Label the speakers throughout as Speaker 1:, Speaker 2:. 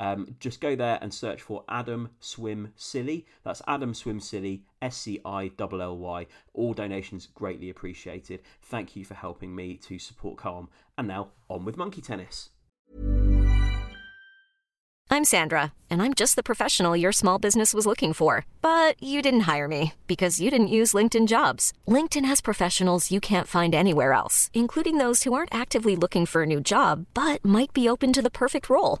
Speaker 1: Um, just go there and search for Adam Swim Scilly. That's Adam Swim Scilly, S C I L L Y. All donations greatly appreciated. Thank you for helping me to support Calm. And now on with Monkey Tennis.
Speaker 2: I'm Sandra, and I'm just the professional your small business was looking for. But you didn't hire me because you didn't use LinkedIn jobs. LinkedIn has professionals you can't find anywhere else, including those who aren't actively looking for a new job but might be open to the perfect role,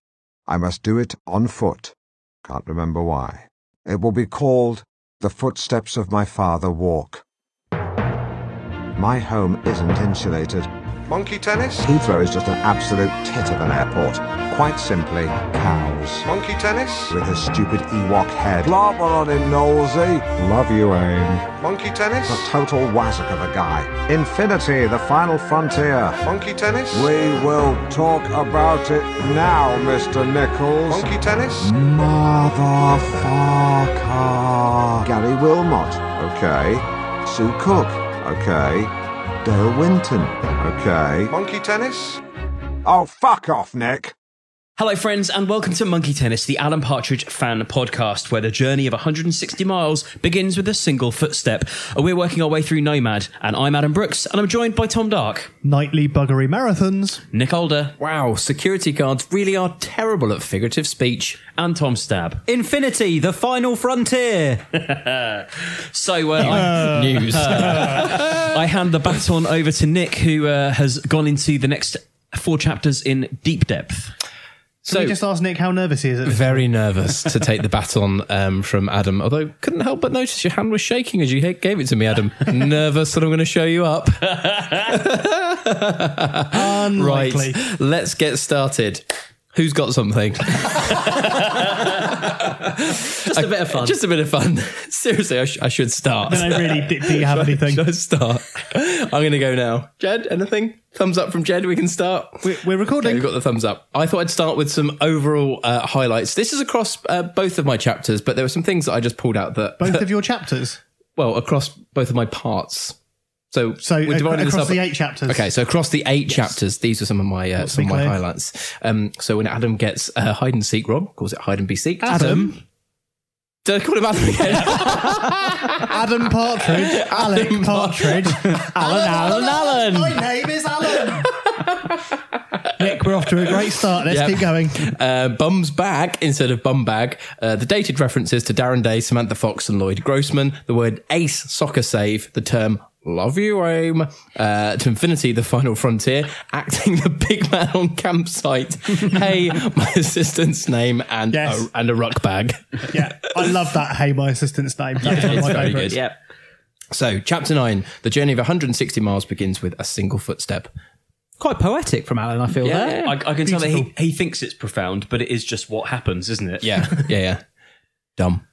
Speaker 3: I must do it on foot. Can't remember why. It will be called The Footsteps of My Father Walk. My home isn't insulated.
Speaker 4: Monkey tennis?
Speaker 3: Heathrow is just an absolute tit of an airport. Quite simply, cows.
Speaker 4: Monkey tennis?
Speaker 3: With his stupid Ewok head. Blabber on him, nosy. Love you, Aim.
Speaker 4: Monkey tennis?
Speaker 3: A total wazzock of a guy. Infinity, the final frontier.
Speaker 4: Monkey tennis?
Speaker 3: We will talk about it now, Mr. Nichols.
Speaker 4: Monkey tennis?
Speaker 3: Motherfucker. Gary Wilmot. Okay. Sue Cook. Okay. Dale Winton. Okay.
Speaker 4: Monkey tennis?
Speaker 3: Oh, fuck off, Nick.
Speaker 5: Hello, friends, and welcome to Monkey Tennis, the Alan Partridge fan podcast, where the journey of 160 miles begins with a single footstep. We're working our way through Nomad, and I'm Adam Brooks, and I'm joined by Tom Dark,
Speaker 6: Nightly buggery marathons.
Speaker 5: Nick Older,
Speaker 7: Wow, security guards really are terrible at figurative speech.
Speaker 5: and Tom Stab.
Speaker 8: Infinity, the final frontier.
Speaker 5: So, uh, I,
Speaker 7: News.
Speaker 5: I hand the baton over to Nick, who uh, has gone into the next four chapters in deep depth.
Speaker 6: Can we just ask Nick how nervous he is
Speaker 7: Very nervous to take the baton um, from Adam, although couldn't help but notice your hand was shaking as you gave it to me, Adam. nervous that I'm going to show you up.
Speaker 6: Unlikely.
Speaker 7: Right, let's get started. Who's got something?
Speaker 8: Just a bit of fun.
Speaker 7: Just a bit of fun. Seriously, I, sh- I should start.
Speaker 6: Then I really do, do you have anything?
Speaker 7: Should I start? I'm going to go now. Jed, anything? Thumbs up from Jed. We can start.
Speaker 6: We're, we're recording.
Speaker 7: Okay, we've got the thumbs up. I thought I'd start with some overall uh, highlights. This is across uh, both of my chapters, but there were some things that I just pulled out that,
Speaker 6: Both of your chapters.
Speaker 7: well, across both of my parts. So,
Speaker 6: So
Speaker 7: we're
Speaker 6: ac-
Speaker 7: dividing this
Speaker 6: across
Speaker 7: up-
Speaker 6: the eight chapters.
Speaker 7: Okay, so across the eight chapters, these are some of my uh, some of my
Speaker 6: clear.
Speaker 7: highlights. Um, so when Adam gets uh, hide and seek, Rob calls it hide and be seek.
Speaker 6: Adam.
Speaker 7: Did I call him Adam again?
Speaker 6: Adam Partridge. Alec Partridge. Alan, Alan, Alan. My name is Alan. Nick, we're off to a great start. Let's
Speaker 7: Yep.
Speaker 6: keep going.
Speaker 7: uh, Bum's back instead of bum bag. Uh, the dated references to Darren Day, Samantha Fox, and Lloyd Grossman. The word ace soccer save. The term love you aim uh, to infinity. The final frontier. Acting the big man on campsite. hey, my assistant's name and
Speaker 6: Yes.
Speaker 7: a, and a ruck bag.
Speaker 6: Yeah, I love that. Hey, my assistant's name. That's one of my
Speaker 7: very
Speaker 6: favourites.
Speaker 7: good.
Speaker 8: Yep.
Speaker 7: So, chapter nine. The journey of 160 miles begins with a single footstep.
Speaker 8: Quite poetic from Alan, I feel there.
Speaker 5: I, I can tell that he, he thinks it's profound, but it is just what happens, isn't it?
Speaker 7: Yeah, yeah, yeah. Dumb,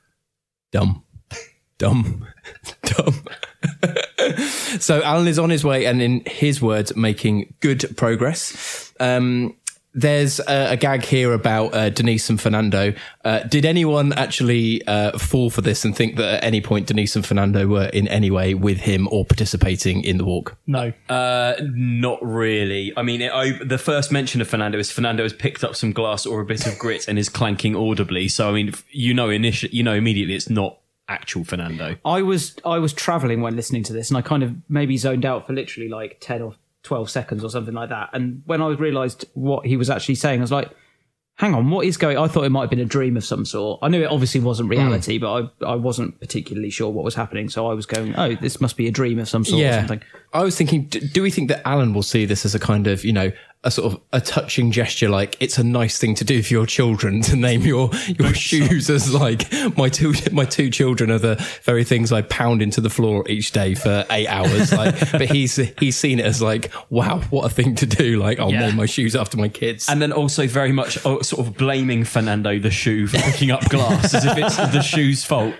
Speaker 7: dumb, dumb, dumb. so Alan is on his way, and in his words, making good progress. Um, there's a, a gag here about uh, Denise and Fernando. Uh, did anyone actually uh, fall for this and think that at any point Denise and Fernando were in any way with him or participating in the walk?
Speaker 6: No.
Speaker 5: Uh, not really. I mean, it, I, the first mention of Fernando is Fernando has picked up some glass or a bit of grit and is clanking audibly. So I mean, you know, initially, you know, immediately it's not actual Fernando.
Speaker 8: I was I was traveling when listening to this, and I kind of maybe zoned out for literally like ten or twelve seconds or something like that. And when I realised what he was actually saying, I was like, "Hang on, what is going?" I thought it might have been a dream of some sort. I knew it obviously wasn't reality, hmm. but I I wasn't particularly sure what was happening. So I was going, "Oh, this must be a dream of some sort or something."
Speaker 7: I was thinking, do, do we think that Alan will see this as a kind of, you know, a sort of a touching gesture, like it's a nice thing to do for your children to name your your shoes as like my two my two children are the very things I pound into the floor each day for eight hours. Like, but he's he's seen it as like, wow, what a thing to do. Like, I'll
Speaker 5: Yeah.
Speaker 7: name my shoes after my kids.
Speaker 5: And then also very much oh, sort of blaming Fernando the shoe for picking up glass as if it's the shoe's fault.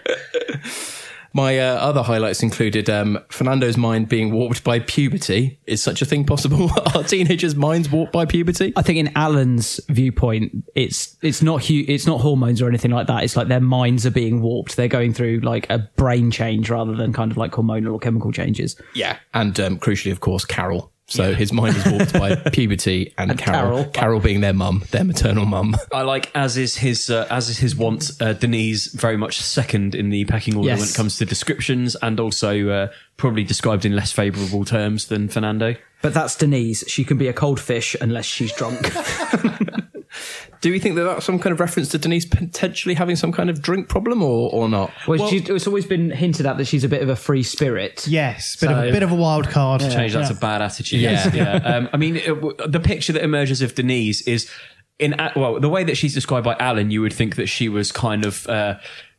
Speaker 7: My uh, other highlights included um, Fernando's mind being warped by puberty. Is such a thing possible? Are teenagers' minds warped by puberty?
Speaker 8: I think in Alan's viewpoint, it's it's not hu- it's not hormones or anything like that. It's like their minds are being warped. They're going through like a brain change rather than kind of like hormonal or chemical changes.
Speaker 7: Yeah, and um, crucially, of course, Carol. So his mind is warped by puberty and,
Speaker 8: And
Speaker 7: Carol.
Speaker 8: Carol.
Speaker 7: Carol being their mum, their maternal mum.
Speaker 5: I like, as is his uh, as is his want, uh, Denise very much second in the packing order
Speaker 8: Yes.
Speaker 5: when it comes to descriptions, and also uh, probably described in less favourable terms than Fernando.
Speaker 8: But that's Denise. She can be a cold fish unless she's drunk.
Speaker 7: Do we think that that's some kind of reference to Denise potentially having some kind of drink problem or, or not?
Speaker 8: Well, she's, it's always been hinted at that she's a bit of a free spirit.
Speaker 6: Yes, bit,
Speaker 8: So-
Speaker 6: a bit of a wild card.
Speaker 5: Change that
Speaker 6: Yeah.
Speaker 5: to bad attitude.
Speaker 7: Yeah.
Speaker 5: yeah. Um, I mean, it, w- the picture that emerges of Denise is in A- well, the way that she's described by Alan, you would think that she was kind of. Uh,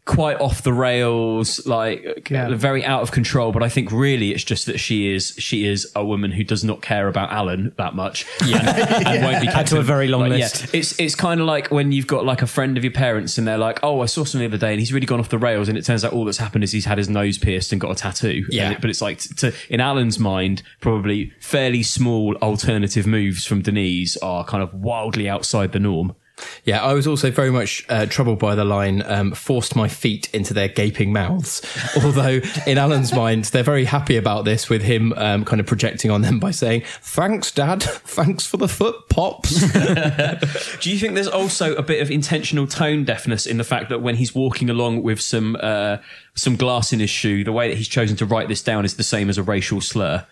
Speaker 5: Quite off the rails, like
Speaker 6: Yeah.
Speaker 5: very out of control. But I think really it's just that she is she is a woman who does not care about Alan that much. Yeah, and, and won't be
Speaker 8: Add to a very long
Speaker 5: like,
Speaker 8: list.
Speaker 5: Yeah, it's it's kind of like when you've got like a friend of your parents and they're like, oh, I saw something the other day and he's really gone off the rails, and it turns out all that's happened is he's had his nose pierced and got a tattoo.
Speaker 7: Yeah.
Speaker 5: And it- but it's like t- to in Alan's mind, probably fairly small alternative moves from Denise are kind of wildly outside the norm.
Speaker 7: Yeah, I was also very much uh, troubled by the line um, "forced my feet into their gaping mouths." Although in Alan's mind, they're very happy about this, with him um, kind of projecting on them by saying, "Thanks, Dad. Thanks for the foot pops."
Speaker 5: Do you think there's also a bit of intentional tone deafness in the fact that when he's walking along with some uh, some glass in his shoe, the way that he's chosen to write this down is the same as a racial slur?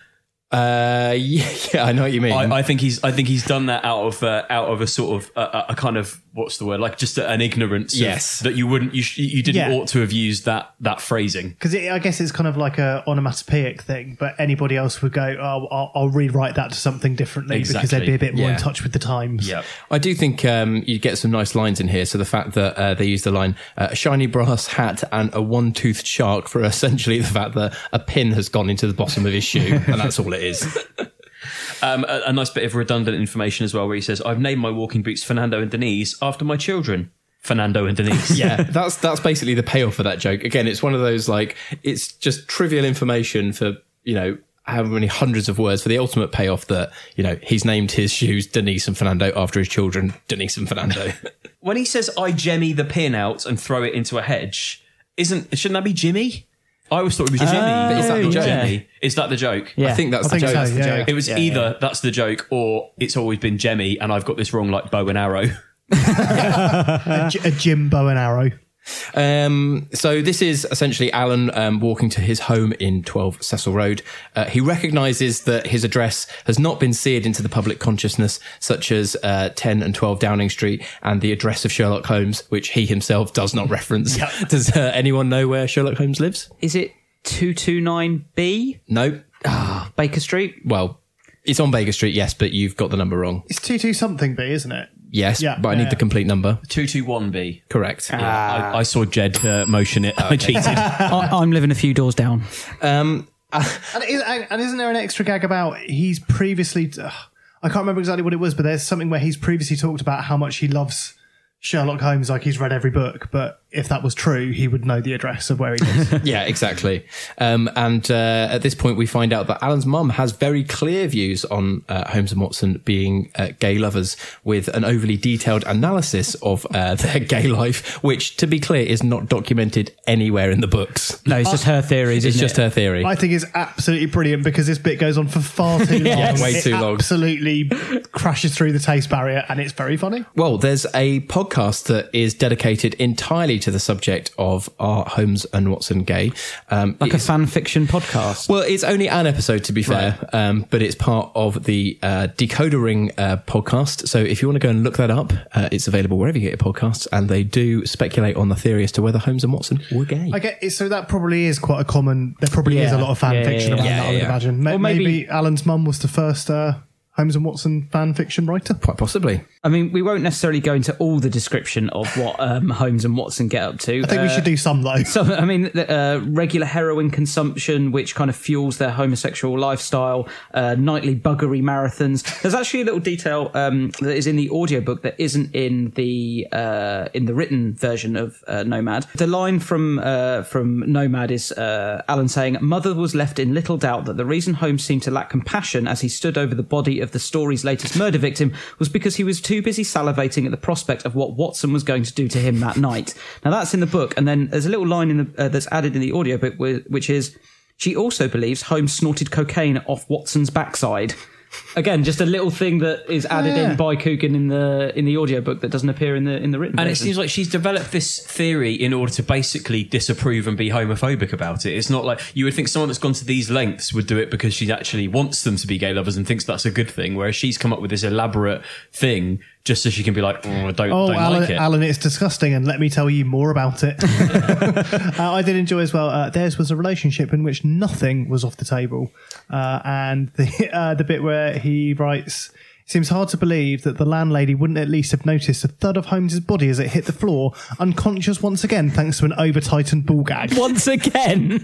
Speaker 7: Uh, yeah, yeah, I know what you mean.
Speaker 5: I, I think he's I think he's done that out of uh, out of a sort of uh, a kind of what's the word like just an ignorance of-
Speaker 7: Yes.
Speaker 5: that you wouldn't you sh- you didn't
Speaker 6: Yeah.
Speaker 5: ought to have used that that phrasing
Speaker 6: Because I guess it's kind of like a onomatopoeic thing, but anybody else would go, oh, I'll, I'll rewrite that to something differently because they'd be a bit more
Speaker 7: Yeah.
Speaker 6: in touch with the times.
Speaker 5: yeah
Speaker 7: I do think um, you get some nice lines in here. So the fact that uh, they use the line uh, "a shiny brass hat and a one-toothed shark" for essentially the fact that a pin has gone into the bottom of his shoe, and that's all it is.
Speaker 5: um, a, a nice bit of redundant information as well where he says I've named my walking boots Fernando and Denise after my children Fernando and Denise
Speaker 7: Yeah, that's that's basically the payoff for that joke. Again, it's one of those like it's just trivial information for you know however many hundreds of words for the ultimate payoff that you know he's named his shoes Denise and Fernando after his children Denise and Fernando.
Speaker 5: when he says I jemmy the pin out and throw it into a hedge isn't shouldn't that be Jimmy I always thought it was Jimmy
Speaker 7: But is that the joke?
Speaker 5: Jemmy. Is that the joke
Speaker 8: Yeah.
Speaker 7: I think that's
Speaker 6: I
Speaker 7: the
Speaker 6: think
Speaker 7: joke.
Speaker 6: so, yeah, yeah.
Speaker 5: It was either that's the joke or it's always been Jemmy and I've got this wrong like bow and arrow.
Speaker 6: A, J- a Jim bow and arrow.
Speaker 7: Um, so this is essentially Alan um, walking to his home in 12 Cecil Road. Uh, he recognises that his address has not been seared into the public consciousness, such as uh, 10 and 12 Downing Street and the address of Sherlock Holmes, which he himself does not reference. Does uh, anyone know where Sherlock Holmes lives?
Speaker 8: Is it 229B?
Speaker 7: No.
Speaker 8: Baker Street?
Speaker 7: Well, it's on Baker Street, yes, but you've got the number wrong.
Speaker 6: It's 2 2 something B, isn't it?
Speaker 7: Yes,
Speaker 6: Yeah,
Speaker 7: but I need
Speaker 6: yeah.
Speaker 7: the complete number.
Speaker 5: 221B.
Speaker 7: Correct.
Speaker 5: I, I saw Jed uh, motion it. I cheated.
Speaker 8: I, I'm living a few doors down.
Speaker 7: Um,
Speaker 6: And, is, and isn't there an extra gag about he's previously. ugh, I can't remember exactly what it was, but there's something where he's previously talked about how much he loves Sherlock Holmes, like he's read every book. But if that was true, he would know the address of where he lives.
Speaker 7: yeah, exactly. Um, and uh, at this point, we find out that Alan's mum has very clear views on uh, Holmes and Watson being uh, gay lovers, with an overly detailed analysis of uh, their gay life, which, to be clear, is not documented anywhere in the books.
Speaker 8: No, it's just her theories.
Speaker 7: It's
Speaker 8: isn't
Speaker 7: just
Speaker 8: it?
Speaker 7: her theory.
Speaker 6: I think it's absolutely brilliant because this bit goes on for far too long.
Speaker 7: Yeah, way
Speaker 6: It
Speaker 7: too long.
Speaker 6: Absolutely crashes through the taste barrier, and it's very funny.
Speaker 7: Well, there's a podcast that is dedicated entirely to the subject of are Holmes and Watson gay? Um,
Speaker 8: Like a fan fiction podcast.
Speaker 7: Well, it's only an episode to be fair, um, but it's part of the uh, Decoder Ring uh, podcast. So if you want to go and look that up, uh, it's available wherever you get your podcasts, and they do speculate on the theory as to whether Holmes and Watson were gay.
Speaker 6: I get so that probably is quite a common. There probably is a lot of fan
Speaker 8: Yeah,
Speaker 6: fiction
Speaker 8: yeah,
Speaker 6: around
Speaker 7: yeah.
Speaker 6: that. I would
Speaker 7: Yeah, yeah.
Speaker 6: imagine.
Speaker 8: Or
Speaker 6: maybe,
Speaker 8: maybe-
Speaker 6: Alan's mum was the first uh, Holmes and Watson fan fiction writer.
Speaker 7: Quite possibly.
Speaker 8: I mean, we won't necessarily go into all the description of what um, Holmes and Watson get up to.
Speaker 6: I think we should do some though.
Speaker 8: So, I mean, the, uh, regular heroin consumption, which kind of fuels their homosexual lifestyle, uh, nightly buggery marathons. There's actually a little detail um, that is in the audiobook that isn't in the uh, in the written version of uh, Nomad. The line from uh, from Nomad is uh, Alan saying, "Mother was left in little doubt that the reason Holmes seemed to lack compassion as he stood over the body of the story's latest murder victim was because he was too busy salivating at the prospect of what Watson was going to do to him that night." Now that's in the book, and then there's a little line in the uh, that's added in the audiobook, which is, "She also believes Holmes snorted cocaine off Watson's backside." Again, just a little thing that is added
Speaker 6: Yeah.
Speaker 8: in by Coogan in the in the audiobook that doesn't appear in the in the written.
Speaker 5: And it seems like she's developed this theory in order to basically disapprove and be homophobic about it. It's not like you would think someone that's gone to these lengths would do it because she actually wants them to be gay lovers and thinks that's a good thing, whereas she's come up with this elaborate thing just so she can be like, oh, I don't,
Speaker 6: Oh,
Speaker 5: don't
Speaker 6: Alan,
Speaker 5: like it.
Speaker 6: Alan, it's disgusting, and let me tell you more about it. uh, I did enjoy as well. Uh, theirs was a relationship in which nothing was off the table, uh, and the uh, the bit where he writes. It seems hard to believe that the landlady wouldn't at least have noticed a thud of Holmes's body as it hit the floor, unconscious once again thanks to an over tightened ball gag.
Speaker 8: once again,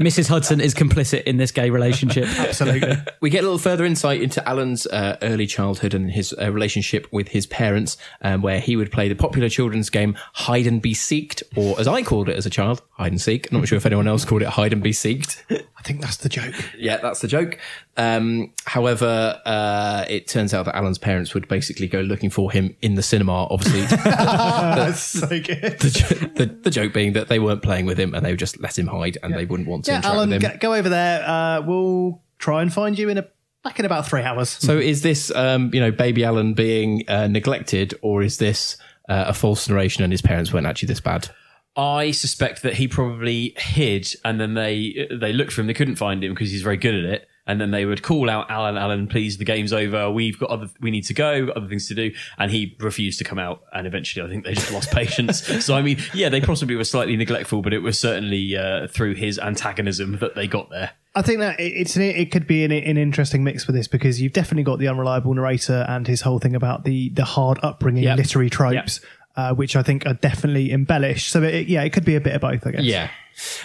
Speaker 8: Mrs. Hudson is complicit in this gay relationship.
Speaker 6: Absolutely.
Speaker 7: We get a little further insight into Alan's uh, early childhood and his uh, relationship with his parents, um, where he would play the popular children's game Hide and Be Seeked, or as I called it as a child, Hide and Seek. I'm not sure if anyone else called it Hide and Be Seeked.
Speaker 6: I think that's the joke.
Speaker 7: yeah, that's the joke. Um, however, uh, it turns out that Alan's parents would basically go looking for him in the cinema, obviously.
Speaker 6: That's so good.
Speaker 7: the, the, the joke being that they weren't playing with him and they would just let him hide and they wouldn't want to
Speaker 6: Yeah, Alan,
Speaker 7: with him.
Speaker 6: go, go over there. Uh, we'll try and find you in a back in about three hours.
Speaker 7: So is this, um, you know, baby Alan being uh, neglected, or is this uh, a false narration and his parents weren't actually this bad?
Speaker 5: I suspect that he probably hid, and then they they looked for him. They couldn't find him because he's very good at it. And then they would call out, "Alan, Alan, please, the game's over. We've got other, we need to go, other things to do." And he refused to come out. And eventually, I think they just lost patience. So, I mean, yeah, they possibly were slightly neglectful, but it was certainly uh, through his antagonism that they got there.
Speaker 6: I think that it- it's an, it could be an, an interesting mix for this because you've definitely got the unreliable narrator and his whole thing about the the hard upbringing
Speaker 5: Yep.
Speaker 6: literary tropes, uh, which I think are definitely embellished. So it, yeah, it could be a bit of both, I guess.
Speaker 7: Yeah.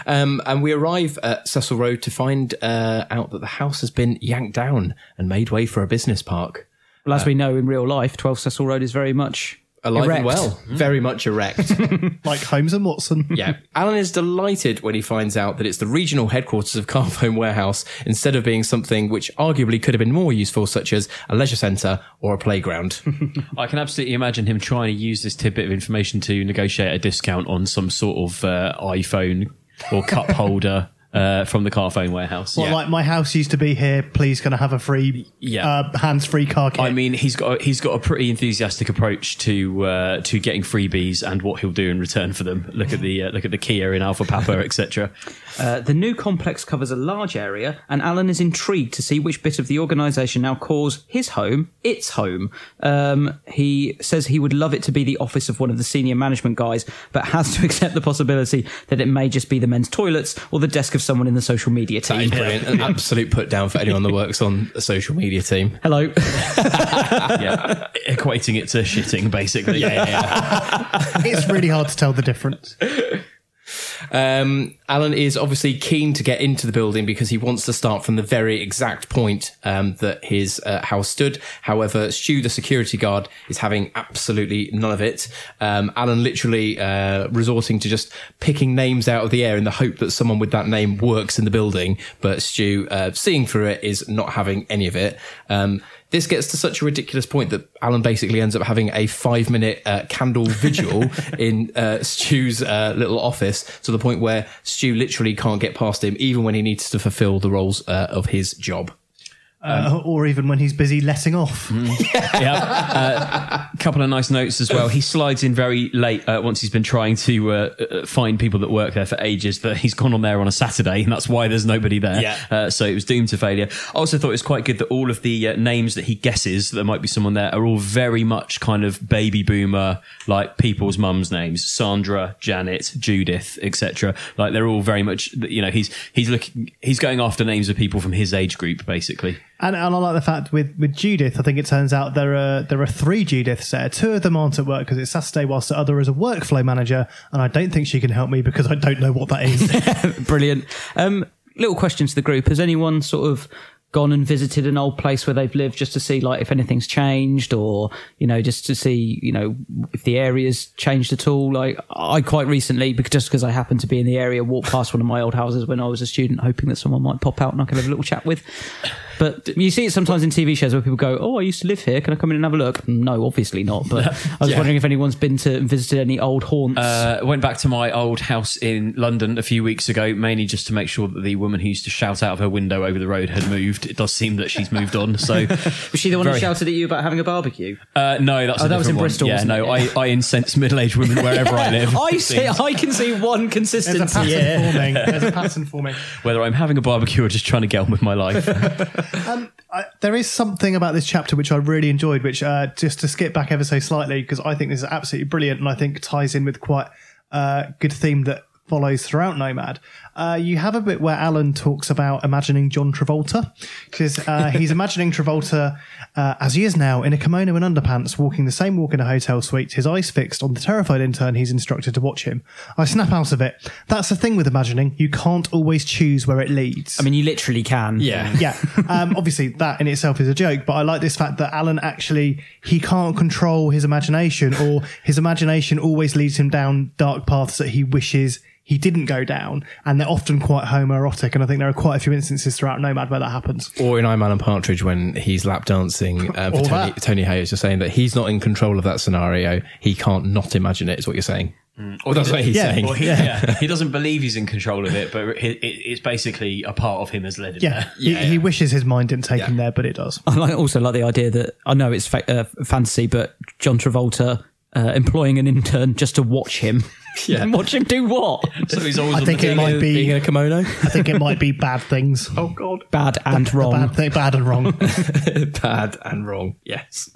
Speaker 7: Um, and we arrive at Cecil Road to find uh, out that the house has been yanked down and made way for a business park.
Speaker 8: Well, as we know in real life, 12 Cecil Road is very much
Speaker 7: Alive
Speaker 8: erect.
Speaker 7: and well. Very much erect.
Speaker 6: like Holmes and Watson.
Speaker 7: yeah. Alan is delighted when he finds out that it's the regional headquarters of Carphone Warehouse instead of being something which arguably could have been more useful, such as a leisure centre or a playground.
Speaker 5: I can absolutely imagine him trying to use this tidbit of information to negotiate a discount on some sort of uh, iPhone or cup holder uh, from the Carphone Warehouse.
Speaker 6: Well, like my house used to be here. Please, can I have a free,
Speaker 5: Yeah.
Speaker 6: uh, hands-free car kit?
Speaker 5: I mean, he's got he's got a pretty enthusiastic approach to uh, to getting freebies and what he'll do in return for them. Look at the uh, look at the Kia in Alpha Papa, etc.
Speaker 8: Uh, the new complex covers a large area, and Alan is intrigued to see which bit of the organisation now calls his home its home. Um, he says he would love it to be the office of one of the senior management guys, but has to accept the possibility that it may just be the men's toilets or the desk of someone in the social media
Speaker 7: That is
Speaker 8: team.
Speaker 7: brilliant. An absolute put down for anyone that works on a social media team.
Speaker 8: Hello.
Speaker 5: yeah, equating it to shitting, basically.
Speaker 7: Yeah, yeah, yeah.
Speaker 6: it's really hard to tell the difference.
Speaker 7: Um, Alan is obviously keen to get into the building because he wants to start from the very exact point um, that his uh, house stood. However, Stu, the security guard, is having absolutely none of it. Um, Alan literally uh, resorting to just picking names out of the air in the hope that someone with that name works in the building. But Stu, uh, seeing through it, is not having any of it. This gets to such a ridiculous point that Alan basically ends up having a five minute uh, candle vigil in uh, Stu's uh, little office to the point where Stu literally can't get past him, even when he needs to fulfill the roles uh, of his job.
Speaker 6: Uh, or even when he's busy letting off.
Speaker 5: yeah. A couple of nice notes as well. He slides in very late uh, once he's been trying to uh, uh, find people that work there for ages. That he's gone on there on a Saturday, and that's why there's nobody there.
Speaker 1: Yeah.
Speaker 5: Uh, so it was doomed to failure. I also thought it was quite good that all of the uh, names that he guesses that there might be someone there are all very much kind of baby boomer, like people's mums' names: Sandra, Janet, Judith, etc. Like they're all very much. You know, he's he's looking he's going after names of people from his age group, basically.
Speaker 6: And, and I like the fact with, with Judith, I think it turns out there are there are three Judiths there. Two of them aren't at work because it's Saturday, whilst the other is a workflow manager, and I don't think she can help me because I don't know what that is.
Speaker 8: Brilliant. Um, little question to the group: Has anyone sort of gone and visited an old place where they've lived just to see like if anything's changed, or you know, just to see you know if the area's changed at all? Like I quite recently, just because I happened to be in the area, walked past one of my old houses when I was a student, hoping that someone might pop out and I could have a little chat with. But you see it sometimes in TV shows where people go, "Oh, I used to live here. Can I come in and have a look?" No, obviously not. But I was
Speaker 5: Yeah.
Speaker 8: wondering if anyone's been to and visited any old haunts.
Speaker 5: Uh, went back to my old house in London a few weeks ago, mainly just to make sure that the woman who used to shout out of her window over the road had moved. It does seem that she's moved on. So,
Speaker 8: was she the one
Speaker 5: very-
Speaker 8: who shouted at you about having a barbecue?
Speaker 5: Uh, no, that's
Speaker 8: Oh,
Speaker 5: a
Speaker 8: that was in
Speaker 5: one.
Speaker 8: Bristol,
Speaker 5: Yeah, no. I, I incense middle-aged women wherever I live.
Speaker 8: I see. I can see one consistency.
Speaker 6: There's a pattern
Speaker 8: here.
Speaker 6: forming. There's a pattern forming.
Speaker 5: Whether I'm having a barbecue or just trying to get on with my life.
Speaker 6: I, there is something about this chapter which I really enjoyed, which uh, just to skip back ever so slightly, because I think this is absolutely brilliant and I think ties in with quite a good theme that follows throughout Nomad. Uh, you have a bit where Alan talks about imagining John Travolta, because uh, he's imagining Travolta uh, as he is now in a kimono and underpants, walking the same walk in a hotel suite, his eyes fixed on the terrified intern he's instructed to watch him. I snap out of it. That's the thing with imagining. You can't always choose where it leads.
Speaker 8: I mean, you literally can.
Speaker 7: Yeah.
Speaker 6: yeah. Um, obviously, that in itself is a joke, but I like this fact that Alan actually he can't control his imagination, or his imagination always leads him down dark paths that he wishes he didn't go down, and they're often quite homoerotic. And I think there are quite a few instances throughout Nomad where that happens.
Speaker 7: Or in I'm Alan Partridge when he's lap dancing uh, for
Speaker 6: Or
Speaker 7: Tony,
Speaker 6: that.
Speaker 7: Tony Hayes, you're saying that he's not in control of that scenario. He can't not imagine it, is what you're saying. Or that's what he's
Speaker 6: Yeah,
Speaker 7: saying.
Speaker 5: Or he, yeah. he doesn't believe he's in control of it, but it, it, it's basically a part of him has led him
Speaker 6: Yeah,
Speaker 5: there.
Speaker 6: he, he wishes his mind didn't take him there, but it does.
Speaker 8: I like, also like the idea that I know it's fa- uh, fantasy, but John Travolta uh, employing an intern just to watch him.
Speaker 7: Yeah.
Speaker 8: watch him do what?
Speaker 5: So he's always
Speaker 6: I
Speaker 5: on
Speaker 6: think
Speaker 5: the
Speaker 6: it might
Speaker 7: Being
Speaker 6: be.
Speaker 7: in a kimono.
Speaker 6: I think it might be bad things.
Speaker 7: oh, God.
Speaker 8: Bad and wrong.
Speaker 6: Bad, thing, bad and wrong.
Speaker 7: Bad and wrong. Yes.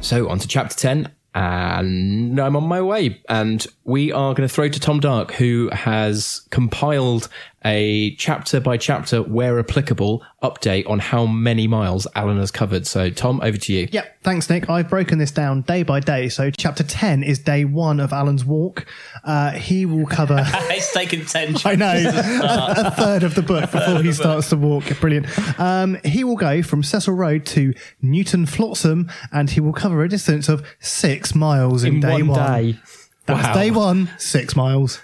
Speaker 7: So on to chapter 10, and I'm on my way. And we are going to throw to Tom Dark, who has compiled a chapter by chapter, where applicable, update on how many miles Alan has covered. So, Tom, over to you.
Speaker 6: Yep, thanks, Nick. I've broken this down day by day. So, chapter 10 is day one of Alan's walk. Uh, he will cover.
Speaker 5: it's taken 10
Speaker 6: I know, a, a third of the book before he starts to walk. Brilliant. Um, he will go from Cecil Road to Newton Flotman and he will cover a distance of six miles in,
Speaker 8: in
Speaker 6: day
Speaker 8: one,
Speaker 6: one.
Speaker 8: day.
Speaker 6: That's
Speaker 7: Wow.
Speaker 6: day one, six miles.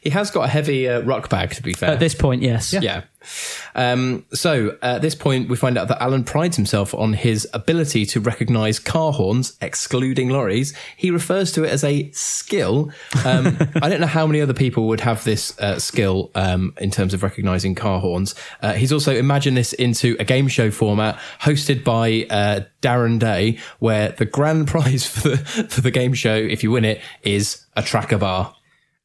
Speaker 7: He has got a heavy uh, ruck bag, to be fair.
Speaker 8: At this point, yes.
Speaker 7: Yeah. Um, so at this point, we find out that Alan prides himself on his ability to recognize car horns, excluding lorries. He refers to it as a skill. Um, I don't know how many other people would have this uh, skill um, in terms of recognizing car horns. Uh, he's also imagined this into a game show format hosted by uh, Darren Day, where the grand prize for the, for the game show, if you win it, is a tracker bar.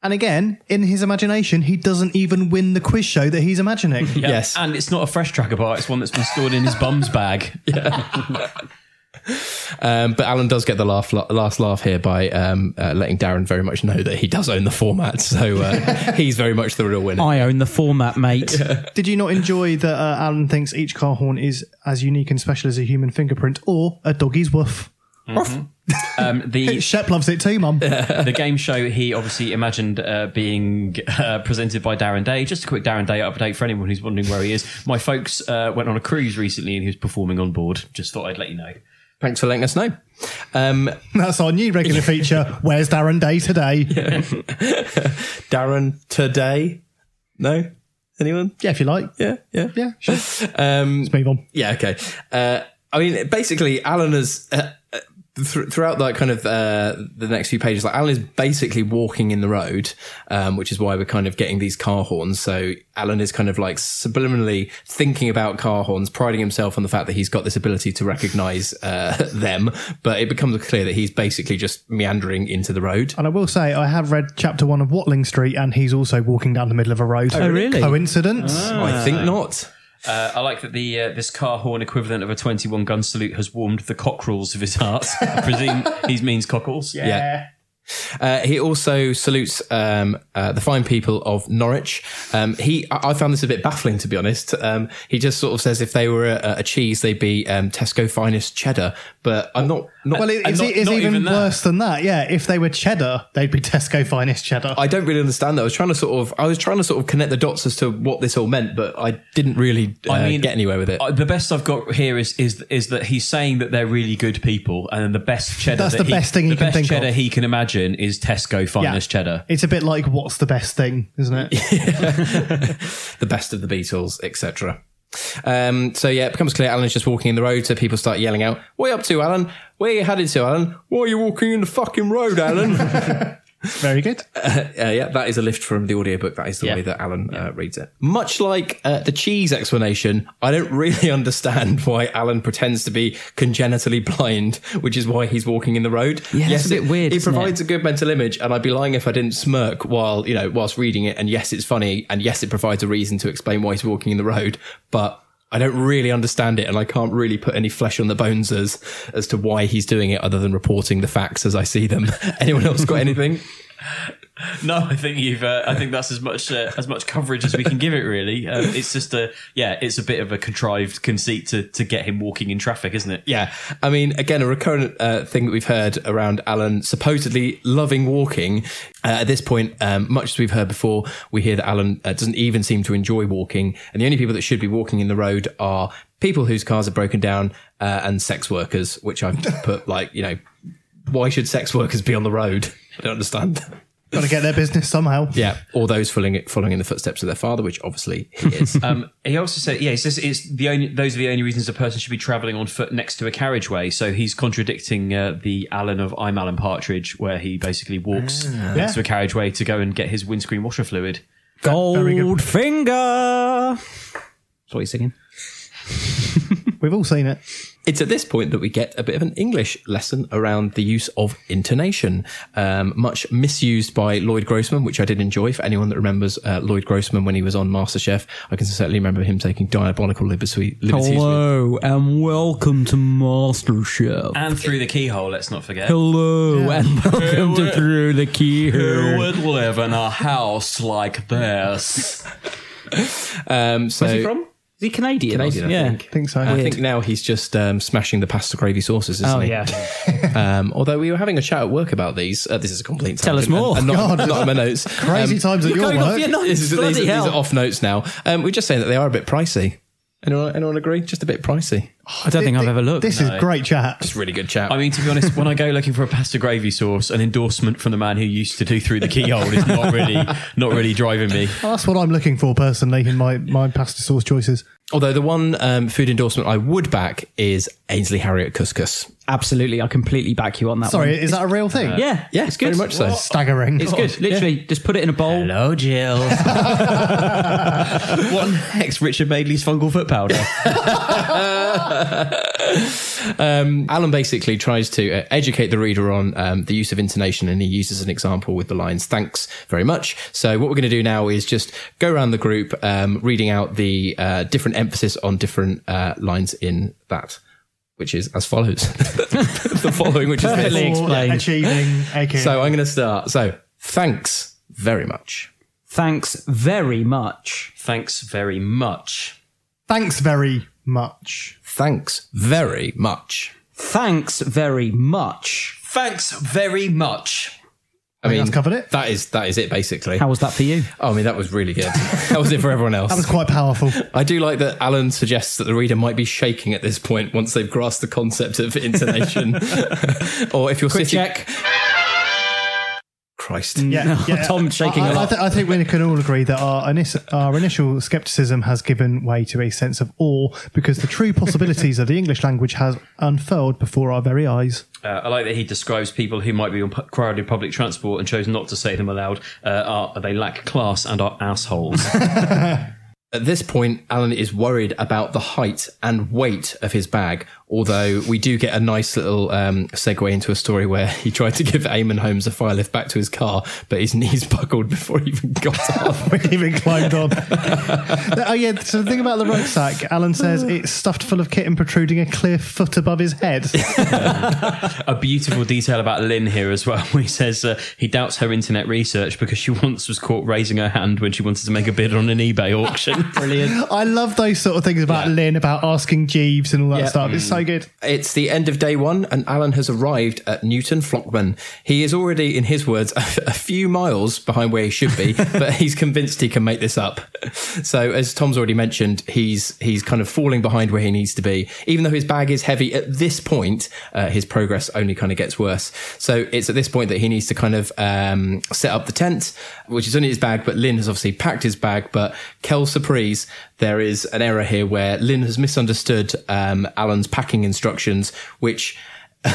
Speaker 6: And again, in his imagination, he doesn't even win the quiz show that he's imagining.
Speaker 5: Yeah.
Speaker 7: Yes.
Speaker 5: And it's not a fresh tracker bar, it's one that's been stored in his bum's bag.
Speaker 7: Um, but Alan does get the laugh, last laugh here by um, uh, letting Darren very much know that he does own the format. So uh, he's very much the real winner.
Speaker 8: I own the format, mate.
Speaker 6: Did you not enjoy that uh, Alan thinks each car horn is as unique and special as a human fingerprint or a doggy's woof?
Speaker 5: Um, the
Speaker 6: Shep loves it too, Mum.
Speaker 5: the game show he obviously imagined uh, being uh, presented by Darren Day. Just a quick Darren Day update for anyone who's wondering where he is. My folks uh, went on a cruise recently and he was performing on board. Just thought I'd let you know.
Speaker 7: Thanks for letting us know. Um,
Speaker 6: That's our new regular feature. Where's Darren Day today?
Speaker 7: Darren today? No? Anyone?
Speaker 6: Yeah, if you like.
Speaker 7: Yeah, yeah.
Speaker 6: Yeah, sure.
Speaker 7: Um,
Speaker 6: Let's move on.
Speaker 7: Yeah, okay. Uh, I mean, basically, Alan has. Th- throughout that kind of uh, the next few pages, like Alan is basically walking in the road, um, which is why we're kind of getting these car horns. So Alan is kind of like subliminally thinking about car horns, priding himself on the fact that he's got this ability to recognise uh, them. But it becomes clear that he's basically just meandering into the road.
Speaker 6: And I will say, I have read chapter one of Watling Street, and he's also walking down the middle of a road.
Speaker 8: Oh, really?
Speaker 6: Coincidence?
Speaker 7: I think not.
Speaker 5: Uh, I like that the uh, this car horn equivalent of a 21 gun salute has warmed the cockerels of his heart. I presume he means cockles.
Speaker 7: Yeah. Uh, he also salutes um, uh, the fine people of Norwich. Um, he, I I found this a bit baffling, to be honest. Um, he just sort of says if they were a, a cheese, they'd be um, Tesco finest cheddar. But I'm not. not
Speaker 6: Well, it's,
Speaker 5: not-
Speaker 6: it's
Speaker 5: not
Speaker 6: even,
Speaker 5: even
Speaker 6: worse than that. Yeah, if they were cheddar, they'd be Tesco finest cheddar.
Speaker 7: I don't really understand that. I was trying to sort of, I was trying to sort of connect the dots as to what this all meant, but I didn't really uh,
Speaker 5: I mean,
Speaker 7: get anywhere with it.
Speaker 5: The best I've got here is is is that he's saying that they're really good people, and the best cheddar.
Speaker 6: That's
Speaker 5: that
Speaker 6: the
Speaker 5: he,
Speaker 6: best thing
Speaker 5: the
Speaker 6: he can
Speaker 5: best
Speaker 6: think
Speaker 5: cheddar
Speaker 6: of.
Speaker 5: he can imagine is Tesco finest cheddar.
Speaker 6: It's a bit like what's the best thing, isn't it?
Speaker 7: the best of the Beatles, etc. Um, so yeah, it becomes clear Alan's just walking in the road, so people start yelling out, "What are you up to, Alan? Where are you headed to, Alan? Why are you walking in the fucking road, Alan?"
Speaker 6: Very good.
Speaker 7: Uh, yeah, that is a lift from the audiobook. That is the
Speaker 5: Yeah.
Speaker 7: way that Alan uh, reads it. Much like uh, the cheese explanation, I don't really understand why Alan pretends to be congenitally blind, which is why he's walking in the road.
Speaker 8: Yeah, that's a bit
Speaker 7: it,
Speaker 8: weird,
Speaker 7: It
Speaker 8: isn't it?
Speaker 7: provides a good mental image, and I'd be lying if I didn't smirk while you know whilst reading it. And yes, it's funny, and yes, it provides a reason to explain why he's walking in the road, but. I don't really understand it, and I can't really put any flesh on the bones as as to why he's doing it, other than reporting the facts as I see them. Anyone else got anything?
Speaker 5: No, I think you've. Uh, I think that's as much uh, as much coverage as we can give it. Really, um, it's just a yeah. It's a bit of a contrived conceit to to get him walking in traffic, isn't it?
Speaker 7: Yeah, I mean, again, a recurrent uh, thing that we've heard around Alan supposedly loving walking. Uh, at this point, um, much as we've heard before, we hear that Alan uh, doesn't even seem to enjoy walking, and the only people that should be walking in the road are people whose cars are broken down uh, and sex workers. Which I've put like, you know, why should sex workers be on the road? I don't understand.
Speaker 6: Got to get their business somehow.
Speaker 7: Yeah, or those following following in the footsteps of their father, which obviously he is.
Speaker 5: Um, he also said, yeah, he says it's the only those are the only reasons a person should be travelling on foot next to a carriageway. So he's contradicting uh, the Alan of I'm Alan Partridge, where he basically walks next
Speaker 6: Yeah.
Speaker 5: to a carriageway to go and get his windscreen washer fluid.
Speaker 6: Very good.
Speaker 8: Goldfinger. That's what he's singing.
Speaker 6: We've all seen it.
Speaker 7: It's at this point that we get a bit of an English lesson around the use of intonation, um, much misused by Lloyd Grossman, which I did enjoy. For anyone that remembers uh, Lloyd Grossman when he was on MasterChef, I can certainly remember him taking diabolical liberty, liberties with.
Speaker 8: Hello and welcome to MasterChef.
Speaker 5: And through the keyhole, let's not forget.
Speaker 8: Hello and welcome to Through the keyhole.
Speaker 5: Who would live in a house like this?
Speaker 7: Um, so
Speaker 8: Where's he from? Is he Canadian?
Speaker 7: Canadian, I
Speaker 8: yeah.
Speaker 7: think.
Speaker 6: I think so.
Speaker 7: I think now he's just um, smashing the pasta gravy sauces, isn't
Speaker 8: Oh
Speaker 7: he?
Speaker 8: yeah.
Speaker 7: Um, although we were having a chat at work about these. Uh, this is a complete
Speaker 8: Tell us more.
Speaker 7: And, and not,
Speaker 6: God.
Speaker 7: not in my notes.
Speaker 6: Crazy
Speaker 7: Um,
Speaker 6: times at your
Speaker 8: Going off
Speaker 6: work.
Speaker 8: your notes.
Speaker 7: This is, these,
Speaker 8: Bloody
Speaker 7: are, these are off notes now. Um, we're just saying that they are a bit pricey. Anyone, anyone agree? Just a bit pricey.
Speaker 8: I don't think I've ever looked.
Speaker 6: This is great chat.
Speaker 7: Just really good chat.
Speaker 5: I mean, to be honest, when I go looking for a pasta gravy sauce, an endorsement from the man who used to do through the keyhole is not really not really driving me.
Speaker 6: Well, that's what I'm looking for personally in my, my pasta sauce choices.
Speaker 7: Although the one um, food endorsement I would back is Ainsley Harriott couscous.
Speaker 8: Absolutely, I completely back you on that.
Speaker 6: Sorry,
Speaker 8: one.
Speaker 6: is that a real thing?
Speaker 8: yeah,
Speaker 7: Yeah,
Speaker 8: it's good.
Speaker 7: very much so.
Speaker 6: Staggering.
Speaker 8: It's good. Literally, just put it in a bowl.
Speaker 5: Hello, Jill. what next? Richard Madeley's fungal foot powder.
Speaker 7: Um, Alan basically tries to uh, educate the reader on um, the use of intonation, and he uses an example with the lines "Thanks very much." So what we're going to do now is just go around the group, um, reading out the uh, different emphasis on different uh, lines in that, which is as follows: the following, which is this.
Speaker 8: Perfectly explained.
Speaker 6: Achieving. Okay.
Speaker 7: So I'm going to start. So thanks very much.
Speaker 8: Thanks very much.
Speaker 5: Thanks very much.
Speaker 6: Thanks very much.
Speaker 7: Thanks very much.
Speaker 8: Thanks very much.
Speaker 5: Thanks very much.
Speaker 7: I mean,
Speaker 6: that's covered it.
Speaker 7: That is that is it basically.
Speaker 8: How was that for you?
Speaker 7: Oh, I mean, that was really good. that was it for everyone else.
Speaker 6: That was quite powerful.
Speaker 7: I do like that Alan suggests that the reader might be shaking at this point once they've grasped the concept of intonation. or if you're
Speaker 8: Quick
Speaker 7: sitting.
Speaker 8: check.
Speaker 7: Christ.
Speaker 6: Yeah, yeah.
Speaker 8: Tom shaking
Speaker 6: I,
Speaker 8: a
Speaker 6: I,
Speaker 8: lot.
Speaker 6: th- I think we can all agree that our, inis- our initial skepticism has given way to a sense of awe because the true possibilities of the English language has unfurled before our very eyes.
Speaker 5: Uh, I like that he describes people who might be on pu- crowded public transport and chose not to say them aloud. Uh, are they lack class and are assholes?
Speaker 7: At this point, Alan is worried about the height and weight of his bag, although we do get a nice little um, segue into a story where he tried to give Eamonn Holmes a fire lift back to his car, but his knees buckled before he even got up.
Speaker 6: we even climbed on. oh yeah. So the thing about the rucksack, Alan says it's stuffed full of kit and protruding a clear foot above his head.
Speaker 5: a beautiful detail about Lynn here as well. He says uh, he doubts her internet research because she once was caught raising her hand when she wanted to make a bid on an eBay auction.
Speaker 8: Brilliant.
Speaker 6: I love those sort of things about Lynn, about asking Jeeves and all that
Speaker 8: Yeah.
Speaker 6: stuff. It's so good.
Speaker 7: It's the end of day one, and Alan has arrived at Newton Flotman. He is already, in his words, a, a few miles behind where he should be, but he's convinced he can make this up. So, as Tom's already mentioned, he's he's kind of falling behind where he needs to be. Even though his bag is heavy at this point, uh, his progress only kind of gets worse. So, it's at this point that he needs to kind of um, set up the tent, which is only his bag, but Lynn has obviously packed his bag. But Kel surprise, there is an error here where Lynn has misunderstood um, Alan's packing instructions, which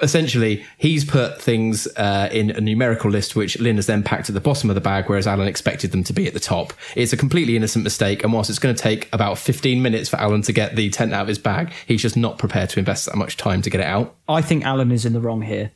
Speaker 7: essentially he's put things uh, in a numerical list which Lynn has then packed at the bottom of the bag, whereas Alan expected them to be at the top. It's a completely innocent mistake, and whilst it's going to take about 15 minutes for Alan to get the tent out of his bag, he's just not prepared to invest that much time to get it out.
Speaker 8: I think Alan is in the wrong here.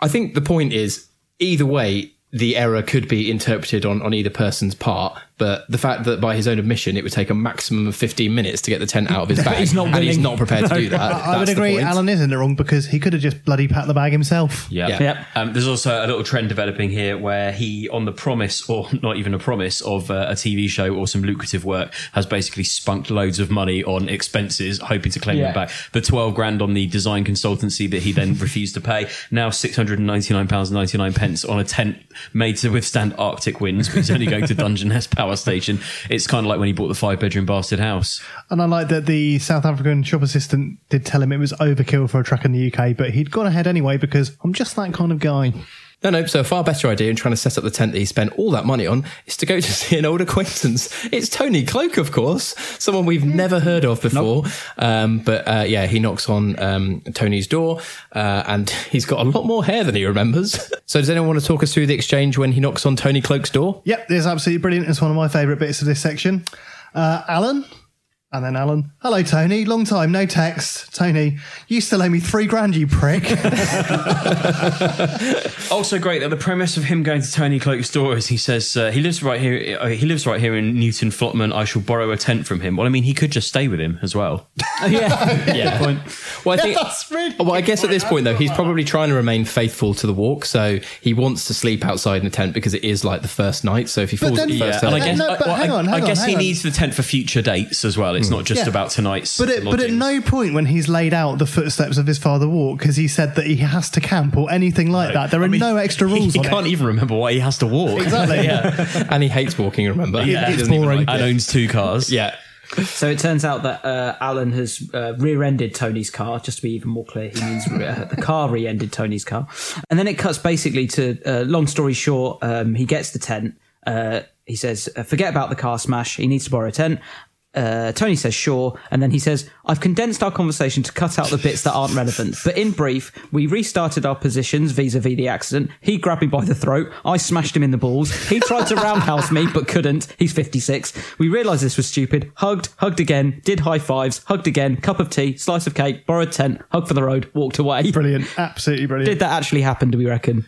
Speaker 7: I think the point is either way, the error could be interpreted on, on either person's part, but the fact that by his own admission it would take a maximum of 15 minutes to get the tent out of his bag,
Speaker 8: He's not
Speaker 7: and he's not prepared to do that.
Speaker 6: I, I would
Speaker 7: That's the
Speaker 6: agree.
Speaker 7: point.
Speaker 6: Alan is in the wrong because he could have just bloody packed the bag himself.
Speaker 5: Yeah.
Speaker 7: Yeah.
Speaker 8: Yep.
Speaker 5: Um, there's also a little trend developing here where he, on the promise, or not even a promise, of uh, a TV show or some lucrative work, has basically spunked loads of money on expenses, hoping to claim
Speaker 8: Yeah.
Speaker 5: them back. The 12 grand on the design consultancy that he then refused to pay. Now £699.99 pence on a tent made to withstand Arctic winds, but he's only going to Dungeness Power Station. It's kind of like when he bought the five bedroom bastard house.
Speaker 6: And I like that the South African shop assistant did tell him it was overkill for a truck in the UK, but he'd gone ahead anyway because I'm just that kind of guy.
Speaker 7: No, no. So a far better idea in trying to set up the tent that he spent all that money on is to go to see an old acquaintance. It's Tony Cloak, of course, someone we've never heard of before. Um, but uh, yeah, he knocks on um, Tony's door, uh, and he's got a lot more hair than he remembers. so does anyone want to talk us through the exchange when he knocks on Tony Cloak's door?
Speaker 6: Yep, it's absolutely brilliant. It's one of my favourite bits of this section. Uh, Alan, and then Alan. Hello, Tony. Long time no text. Tony, you still owe me three grand, you prick.
Speaker 5: Also great that the premise of him going to Tony Cloak's door is he says uh, he lives right here. Uh, he lives right here in Newton Flotman. I shall borrow a tent from him. Well, I mean, he could just stay with him as well.
Speaker 8: yeah.
Speaker 5: Yeah. Point.
Speaker 7: Well, I think.
Speaker 6: That's really
Speaker 7: well, I guess at this point though, he's probably trying to remain faithful to the walk, so he wants to sleep outside in the tent because it is like the first night. So if he falls
Speaker 6: then-
Speaker 7: at the
Speaker 5: Yeah,
Speaker 7: first
Speaker 5: and I guess,
Speaker 6: no, but
Speaker 5: well,
Speaker 6: hang on, hang
Speaker 5: I
Speaker 6: on,
Speaker 5: guess
Speaker 6: hang
Speaker 5: he
Speaker 6: on.
Speaker 5: needs the tent for future dates as well. It's not just
Speaker 6: Yeah.
Speaker 5: about tonight's.
Speaker 6: But it, but at no point when he's laid out the footsteps of his father walk has he said that he has to camp or anything like that. There are
Speaker 5: mean,
Speaker 6: no extra rules
Speaker 5: He
Speaker 6: on
Speaker 5: can't
Speaker 6: it.
Speaker 5: even remember why he has to walk.
Speaker 6: Exactly.
Speaker 5: yeah.
Speaker 7: and he hates walking. Remember?
Speaker 5: Yeah.
Speaker 7: He
Speaker 6: It's
Speaker 7: doesn't
Speaker 6: boring.
Speaker 7: like
Speaker 5: and
Speaker 7: it.
Speaker 5: owns two cars.
Speaker 7: Yeah.
Speaker 8: So it turns out that uh, Alan has uh, rear-ended Tony's car. Just to be even more clear, he means uh, the car rear-ended Tony's car. And then it cuts basically to uh, long story short. Um, he gets the tent. Uh, he says, uh, "Forget about the car smash. He needs to borrow a tent." Uh, Tony says, "Sure," and then he says, "I've condensed our conversation to cut out the bits that aren't relevant. But in brief, we restarted our positions vis-a-vis the accident. He grabbed me by the throat. I smashed him in the balls. He tried to roundhouse me, but couldn't. He's 56. We realised this was stupid. Hugged, hugged again, did high fives, hugged again, cup of tea, slice of cake, borrowed tent, hug for the road, walked away.
Speaker 6: Brilliant. Absolutely brilliant.
Speaker 8: Did that actually happen? Do we reckon?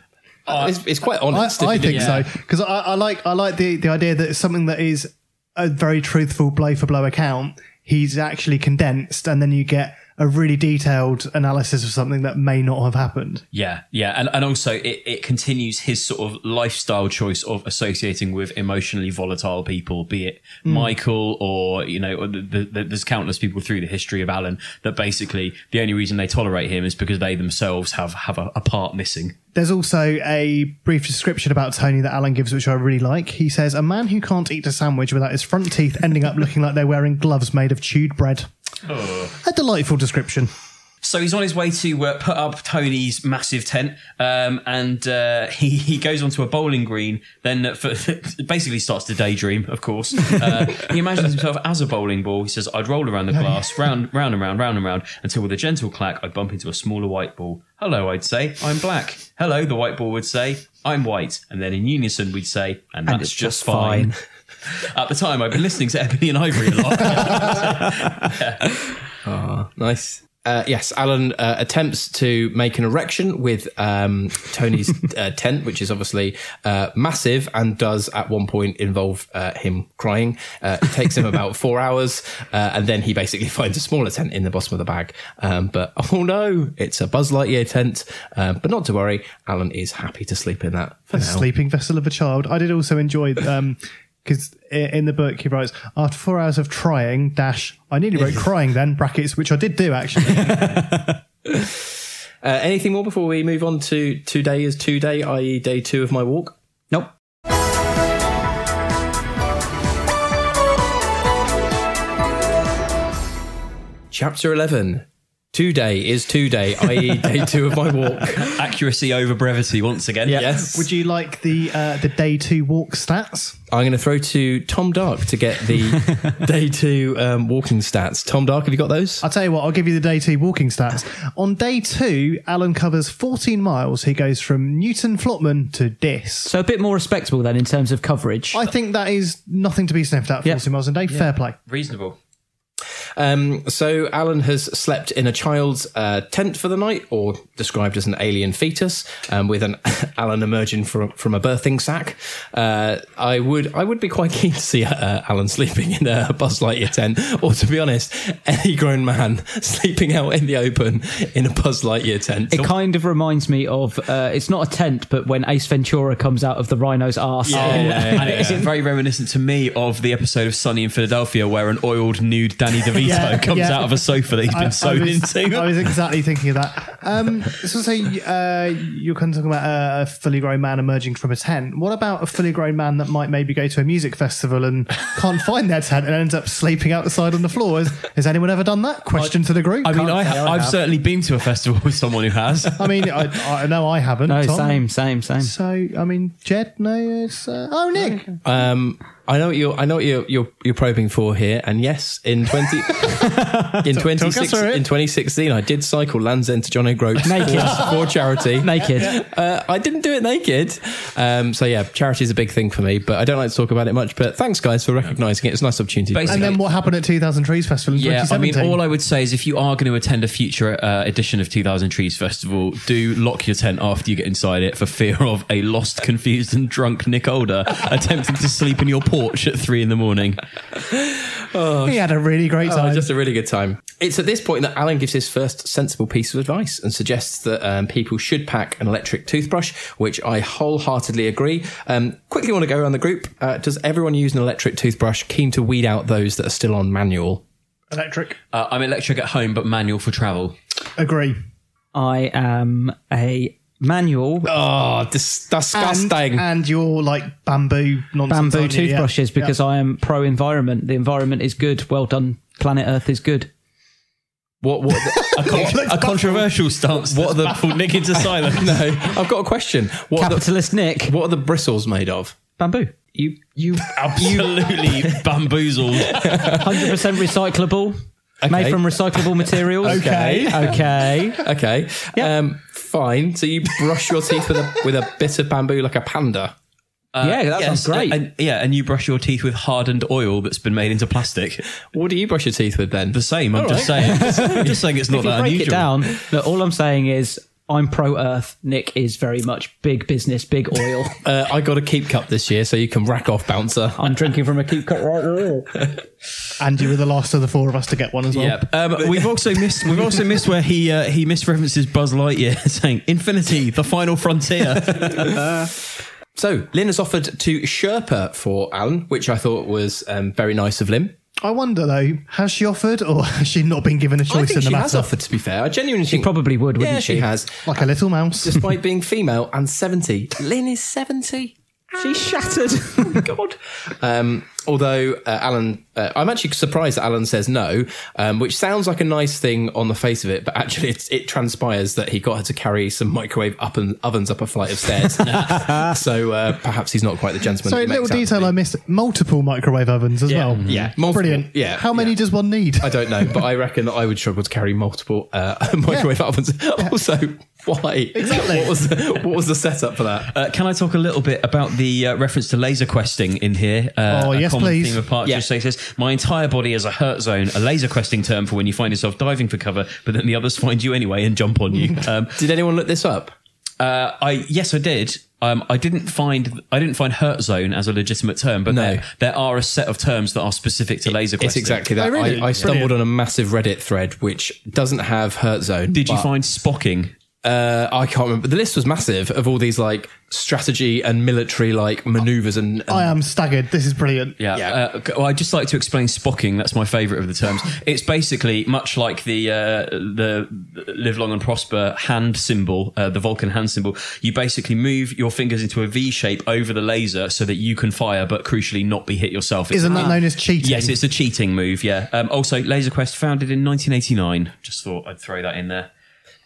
Speaker 7: it's, it's quite
Speaker 6: I,
Speaker 7: honest. if
Speaker 6: I think
Speaker 7: yeah.
Speaker 6: so because I, I like I like the the idea that it's something that is a very truthful blow for blow account. He's actually condensed, and then you get a really detailed analysis of something that may not have happened.
Speaker 5: Yeah, yeah, and and also it, it continues his sort of lifestyle choice of associating with emotionally volatile people, be it
Speaker 6: Mm.
Speaker 5: Michael or you know, or the, the, there's countless people through the history of Alan that basically the only reason they tolerate him is because they themselves have have a, a part missing.
Speaker 6: There's also a brief description about Tony that Alan gives, which I really like. He says, A man who can't eat a sandwich without his front teeth ending up looking like they're wearing gloves made of chewed bread. A delightful description.
Speaker 5: So he's on his way to uh, put up Tony's massive tent, um, and uh, he he goes onto a bowling green. Then uh, for, basically starts to daydream. Of course, uh, he imagines himself as a bowling ball. He says, "I'd roll around the glass, round, round and round, round and round, until with a gentle clack, I'd bump into a smaller white ball. Hello, I'd say, I'm black. Hello, the white ball would say, I'm white, and then in unison we'd say, and that's
Speaker 8: it's
Speaker 5: just
Speaker 8: just
Speaker 5: fine." At the time, I've been listening to Ebony and Ivory a lot.
Speaker 7: Nice. Uh, yes, Alan uh, attempts to make an erection with um, Tony's uh, tent, which is obviously uh, massive and does at one point involve uh, him crying. Uh, it takes him about four hours, uh, and then he basically finds a smaller tent in the bottom of the bag. Um, but oh no, it's a Buzz Lightyear tent. Uh, but not to worry, Alan is happy to sleep in that for
Speaker 6: A
Speaker 7: now.
Speaker 6: sleeping vessel of a child. I did also enjoy um because in the book he writes after four hours of trying dash I nearly wrote crying then brackets which I did do actually.
Speaker 7: Uh, anything more before we move on to today is two day, i.e., day two of my walk?
Speaker 8: Nope.
Speaker 7: Chapter 11. Today is today, i.e., day two of my walk.
Speaker 5: Accuracy over brevity once again.
Speaker 7: Yes.
Speaker 6: Would you like the uh, the day two walk stats?
Speaker 7: I'm going to throw to Tom Dark to get the day two um, walking stats. Tom Dark, have you got those?
Speaker 6: I'll tell you what, I'll give you the day two walking stats. On day two, Alan covers 14 miles. He goes from Newton Flotman to Diss.
Speaker 8: So a bit more respectable then in terms of coverage.
Speaker 6: I think that is nothing to be sniffed at, 14 miles a day. Fair play.
Speaker 5: Reasonable.
Speaker 7: Um, so Alan has slept in a child's uh, tent for the night, or described as an alien fetus, um, with an Alan emerging from from a birthing sack. Uh, I would I would be quite keen to see uh, Alan sleeping in a Buzz Lightyear tent, or to be honest, any grown man sleeping out in the open in a Buzz Lightyear tent.
Speaker 8: it kind of reminds me of uh, it's not a tent, but when Ace Ventura comes out of the rhino's arse.
Speaker 5: and it's very reminiscent to me of the episode of Sunny in Philadelphia where an oiled nude Danny DeVito
Speaker 6: Yeah,
Speaker 5: comes
Speaker 6: yeah.
Speaker 5: out of a sofa that he's been
Speaker 6: I- I
Speaker 5: sewn
Speaker 6: was,
Speaker 5: into.
Speaker 6: I was exactly thinking of that. Um, so, say uh, you're kind of talking about a fully grown man emerging from a tent. What about a fully grown man that might maybe go to a music festival and can't find their tent and ends up sleeping outside on the floor? Has, has anyone ever done that? Question to the group.
Speaker 5: I mean,
Speaker 6: Can't
Speaker 5: I I've
Speaker 6: have.
Speaker 5: certainly been to a festival with someone who has.
Speaker 6: I mean, I, I know I haven't.
Speaker 8: No,
Speaker 6: Tom.
Speaker 8: same, same, same.
Speaker 6: So, I mean, Jed, no, it's uh, oh Nick.
Speaker 7: Um, I know what you're. I know what you're. You're, you're probing for here. And yes, in twenty in twenty
Speaker 6: us through it.
Speaker 7: in 2016, I did cycle Land's End to John O'Groats
Speaker 8: Naked.
Speaker 7: for, for charity.
Speaker 8: Naked.
Speaker 7: Uh, I didn't do it naked. Um, so yeah, charity is a big thing for me, but I don't like to talk about it much. But thanks, guys, for recognising it. It's a nice opportunity.
Speaker 5: Basically-
Speaker 6: And then what happened at 2000 Trees Festival in
Speaker 5: Yeah, I mean, all I would say is if you are going to attend a future uh, edition of 2000 Trees Festival, do lock your tent after you get inside it for fear of a lost, confused, and drunk Nick Older attempting to sleep in your porch at three in the morning.
Speaker 6: he had a really great
Speaker 7: Oh,
Speaker 6: time.
Speaker 7: just a really good time. It's at this point that Alan gives his first sensible piece of advice and suggests that um, people should pack an electric toothbrush, which I wholeheartedly agree. Um, quickly want to go around the group. Uh, does everyone use an electric toothbrush? Keen to weed out those that are still on manual.
Speaker 6: Electric.
Speaker 5: Uh, I'm electric at home, but manual for travel.
Speaker 6: Agree.
Speaker 8: I am a manual
Speaker 7: Oh, dis- disgusting.
Speaker 6: And, and your like bamboo nonsense.
Speaker 8: bamboo
Speaker 6: aren't you? Yeah.
Speaker 8: toothbrushes
Speaker 6: Yeah.
Speaker 8: because I am pro environment. The environment is good. Well done. Planet Earth is good.
Speaker 7: what? What?
Speaker 5: A, con- a controversial stance. What
Speaker 7: are the-
Speaker 5: baffled Nick into silence?
Speaker 7: no, I've got a question. What are, the,
Speaker 8: Capitalist Nick.
Speaker 7: what are the bristles made of?
Speaker 8: Bamboo.
Speaker 7: You, you,
Speaker 5: Absolutely bamboozled.
Speaker 8: 100% recyclable. Made from recyclable materials.
Speaker 6: Okay.
Speaker 8: Okay.
Speaker 7: okay. Um, fine. So you brush your teeth with a with a bit of bamboo like a panda.
Speaker 8: yeah, that sounds great.
Speaker 5: And, yeah, and you brush your teeth with hardened oil that's been made into plastic.
Speaker 7: What do you brush your teeth with then?
Speaker 5: The same. I'm just saying. I'm just saying it's not
Speaker 8: if you
Speaker 5: that
Speaker 8: break
Speaker 5: unusual.
Speaker 8: it down, look, all I'm saying is I'm pro Earth. Nick is very much big business, big oil.
Speaker 7: Uh, I got a keep cup this year, so you can rack off, bouncer.
Speaker 8: I'm drinking from a keep cup right now.
Speaker 6: And you were the last of the four of us to get one as well.
Speaker 5: Yep. Um, we've also missed. We've also missed where he uh, he misreferences Buzz Lightyear, saying "Infinity, the final frontier."
Speaker 7: So Lynn has offered to Sherpa for Alan, which I thought was um, very nice of Lynn.
Speaker 6: I wonder though, has she offered or has she not been given a choice
Speaker 7: think
Speaker 6: in the
Speaker 7: she
Speaker 6: matter?
Speaker 7: has offered. To be fair, I genuinely
Speaker 8: She
Speaker 7: think
Speaker 8: probably would, wouldn't
Speaker 7: yeah,
Speaker 8: she?
Speaker 7: she has.
Speaker 6: Like a little mouse.
Speaker 7: Despite being female and seventy, Lynn is seventy.
Speaker 8: She's shattered.
Speaker 7: God. Um, although uh, Alan, uh, I'm actually surprised that Alan says no, um, which sounds like a nice thing on the face of it, but actually it's, it transpires that he got her to carry some microwave up and ovens up a flight of stairs. so uh, perhaps he's not quite the gentleman.
Speaker 6: Sorry,
Speaker 7: that
Speaker 6: little
Speaker 7: makes out to
Speaker 6: detail. I missed. Multiple microwave ovens as well.
Speaker 7: Yeah, multiple-
Speaker 6: Brilliant.
Speaker 7: Yeah,
Speaker 6: How many
Speaker 7: yeah.
Speaker 6: does one need?
Speaker 7: I don't know, but I reckon that I would struggle to carry multiple uh, microwave ovens. Also, why?
Speaker 6: Exactly.
Speaker 7: What was the, what was the setup for that?
Speaker 5: Uh, can I talk a little bit about the uh, reference to laser questing in here? Uh,
Speaker 6: Oh,
Speaker 5: a
Speaker 6: yes,
Speaker 5: common
Speaker 6: please.
Speaker 5: Theme of Partridge.
Speaker 7: Yeah.
Speaker 5: So it says, "My entire body is a hurt zone, a laser questing term for when you find yourself diving for cover, but then the others find you anyway and jump on you." Um,
Speaker 7: Did anyone look this up?
Speaker 5: uh, I yes, I did. Um, I didn't find I didn't find hurt zone as a legitimate term, but
Speaker 7: No.
Speaker 5: there, there are a set of terms that are specific to laser questing.
Speaker 7: It's exactly that.
Speaker 6: Oh, really?
Speaker 7: I, I stumbled
Speaker 6: Brilliant.
Speaker 7: on a massive Reddit thread which doesn't have hurt zone.
Speaker 5: Did you find spocking?
Speaker 7: Uh, I can't remember. The list was massive of all these like strategy and military like maneuvers and, and
Speaker 6: I am staggered. This is brilliant.
Speaker 5: Yeah.
Speaker 7: Yeah.
Speaker 5: Uh, well, I'd just like to explain spocking. That's my favourite of the terms. It's basically much like the uh, the live long and prosper hand symbol, uh, the Vulcan hand symbol. You basically move your fingers into a V shape over the laser so that you can fire, but crucially not be hit yourself. It's-
Speaker 6: Isn't that known as cheating?
Speaker 5: Yes, it's a cheating move. Yeah. Um, also, Laser Quest founded in 1989. Just thought I'd throw that in there.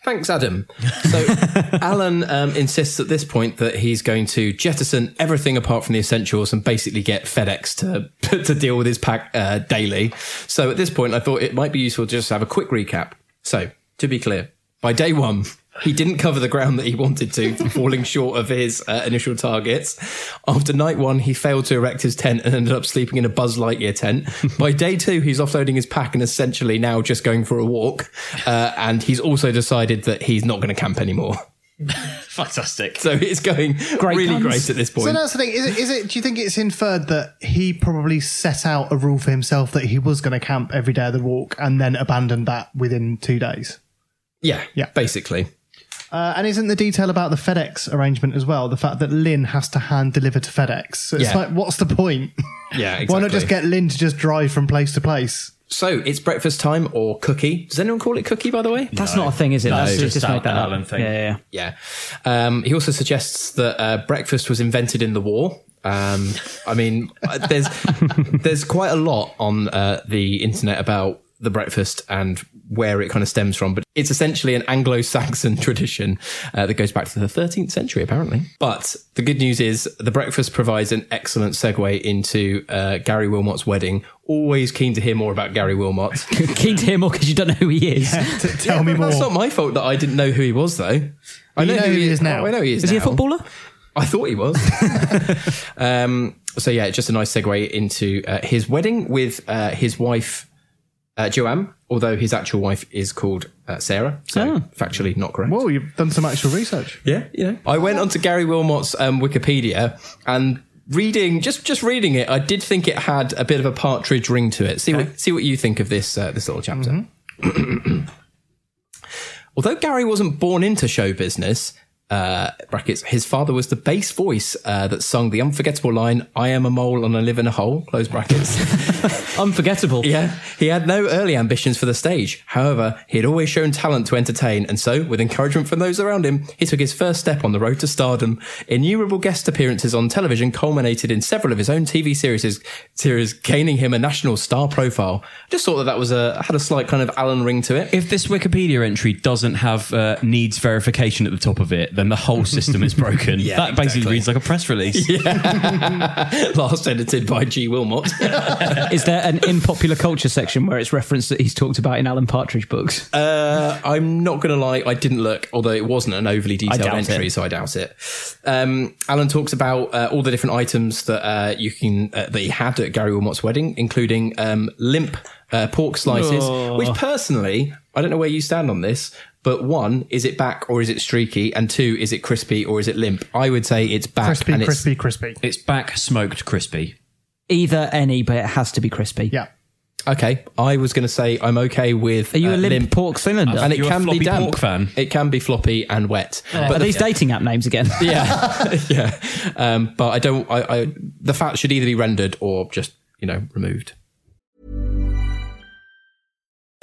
Speaker 7: Thanks, Adam. So, Alan um, insists at this point that he's going to jettison everything apart from the essentials and basically get FedEx to to deal with his pack uh, daily. So, at this point, I thought it might be useful just to just have a quick recap. So, to be clear, by day one, he didn't cover the ground that he wanted to, falling short of his uh, initial targets. After night one, he failed to erect his tent and ended up sleeping in a Buzz Lightyear tent. By day two, he's offloading his pack and essentially now just going for a walk. Uh, and he's also decided that he's not going to camp anymore.
Speaker 5: Fantastic.
Speaker 7: So it's going really
Speaker 8: guns.
Speaker 7: great at this point.
Speaker 6: So that's the thing. Is it, is it? Do you think it's inferred that he probably set out a rule for himself that he was going to camp every day of the walk and then abandoned that within two days?
Speaker 7: yeah,
Speaker 6: Yeah.
Speaker 7: basically.
Speaker 6: Uh, and isn't the detail about the FedEx arrangement as well? The fact that Lynn has to hand deliver to FedEx. So it's
Speaker 7: Yeah.
Speaker 6: like, what's the point?
Speaker 7: Yeah,
Speaker 6: Why not just get Lynn to just drive from place to place?
Speaker 7: So it's breakfast time or cookie. Does anyone call it cookie, by the way?
Speaker 8: That's not a thing, is it?
Speaker 5: No,
Speaker 8: That's
Speaker 5: it's
Speaker 8: just,
Speaker 5: just
Speaker 8: made that
Speaker 5: an
Speaker 8: up.
Speaker 5: Alan thing.
Speaker 8: Yeah, yeah.
Speaker 7: Yeah. Um, he also suggests that uh, breakfast was invented in the war. Um, I mean, uh, there's there's quite a lot on uh, the internet about the breakfast and where it kind of stems from, but it's essentially an Anglo-Saxon tradition uh, that goes back to the 13th century, apparently. But the good news is the breakfast provides an excellent segue into uh, Gary Wilmot's wedding. Always keen to hear more about Gary Wilmot.
Speaker 8: Keen to hear more because you don't know who he is.
Speaker 6: T- tell me more.
Speaker 7: That's not my fault that I didn't know who he was, though. I
Speaker 6: you know who he is now?
Speaker 7: oh, I know he is.
Speaker 8: Is he a footballer?
Speaker 7: I thought he was. um, so yeah, just a nice segue into uh, his wedding with uh, his wife uh, Joanne, although his actual wife is called uh, Sarah. So
Speaker 8: Oh.
Speaker 7: factually not correct.
Speaker 6: Well, you've done some actual research.
Speaker 7: Yeah, you know. I went onto Gary Wilmot's um, Wikipedia and reading just just reading it, I did think it had a bit of a partridge ring to it. See what see what you think of this uh, this little chapter. Although Gary wasn't born into show business, uh, brackets, his father was the bass voice uh, that sung the unforgettable line, I am a mole and I live in a hole, close brackets.
Speaker 8: Unforgettable.
Speaker 7: Yeah, he had no early ambitions for the stage. However, he had always shown talent to entertain, and so, with encouragement from those around him, he took his first step on the road to stardom. Innumerable guest appearances on television culminated in several of his own TV series, series gaining him a national star profile. Just thought that that was a had a slight kind of Alan ring to it.
Speaker 5: If this Wikipedia entry doesn't have uh, needs verification at the top of it, then the whole system is broken.
Speaker 7: Yeah,
Speaker 5: that basically
Speaker 7: exactly.
Speaker 5: reads like a press release.
Speaker 7: Last edited by G. Wilmot.
Speaker 8: Is there an in popular culture section where it's referenced that he's talked about in Alan Partridge books?
Speaker 7: Uh, I'm not going to lie, I didn't look, although it wasn't an overly detailed entry,
Speaker 8: it.
Speaker 7: so I doubt it. Um, Alan talks about uh, all the different items that uh, you can uh, that he had at Gary Wilmot's wedding, including um, limp uh, pork slices, which personally, I don't know where you stand on this. But one, is it back or is it streaky? And two, is it crispy or is it limp? I would say it's back.
Speaker 6: Crispy,
Speaker 7: and it's-
Speaker 6: crispy, crispy.
Speaker 5: It's back smoked crispy.
Speaker 8: Either any, but it has to be crispy.
Speaker 6: Yeah.
Speaker 7: Okay, I was going to say I'm okay with.
Speaker 8: Are you
Speaker 7: uh,
Speaker 8: a limp, pork cylinder?
Speaker 7: and it
Speaker 5: You're a
Speaker 7: can be
Speaker 5: floppy
Speaker 7: damp.
Speaker 5: pork fan.
Speaker 7: It can be floppy and wet.
Speaker 8: Are these dating app names again?
Speaker 7: yeah, yeah. Um, but I don't. I, I the fat should either be rendered or just you know removed.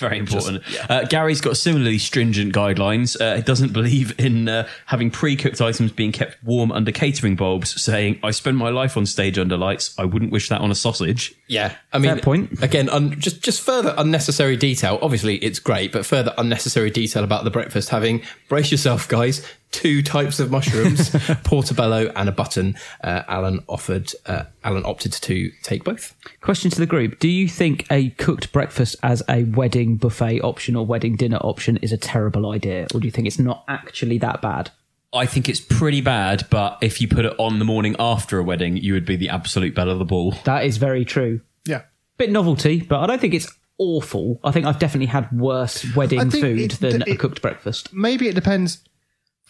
Speaker 5: Very important. uh, Gary's got similarly stringent guidelines. Uh, he doesn't believe in uh, having pre-cooked items being kept warm under catering bulbs, saying, "I spend my life on stage under lights. I wouldn't wish that on a sausage."
Speaker 7: Yeah, I mean,
Speaker 8: Fair point.
Speaker 7: Again, un, just just further unnecessary detail. Obviously, it's great, but further unnecessary detail about the breakfast. Having brace yourself, guys. Two types of mushrooms, portobello and a button. Uh, Alan offered. Uh, Alan opted to take both.
Speaker 8: Question to the group: Do you think a cooked breakfast as a wedding buffet option or wedding dinner option is a terrible idea, or do you think it's not actually that bad?
Speaker 5: I think it's pretty bad, but if you put it on the morning after a wedding, you would be the absolute belle of the ball.
Speaker 8: That is very true.
Speaker 6: Yeah.
Speaker 8: Bit novelty, but I don't think it's awful. I think I've definitely had worse wedding food
Speaker 6: it-
Speaker 8: than a cooked breakfast.
Speaker 6: Maybe it depends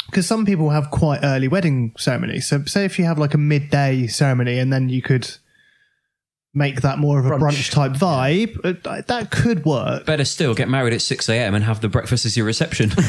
Speaker 6: because some people have quite early wedding ceremonies. So, say if you have like a midday ceremony and then you could make that more of a
Speaker 8: Brunch.
Speaker 6: brunch, type vibe, uh, that- that could work.
Speaker 5: Better still, get married at six a.m. and have the breakfast as your reception.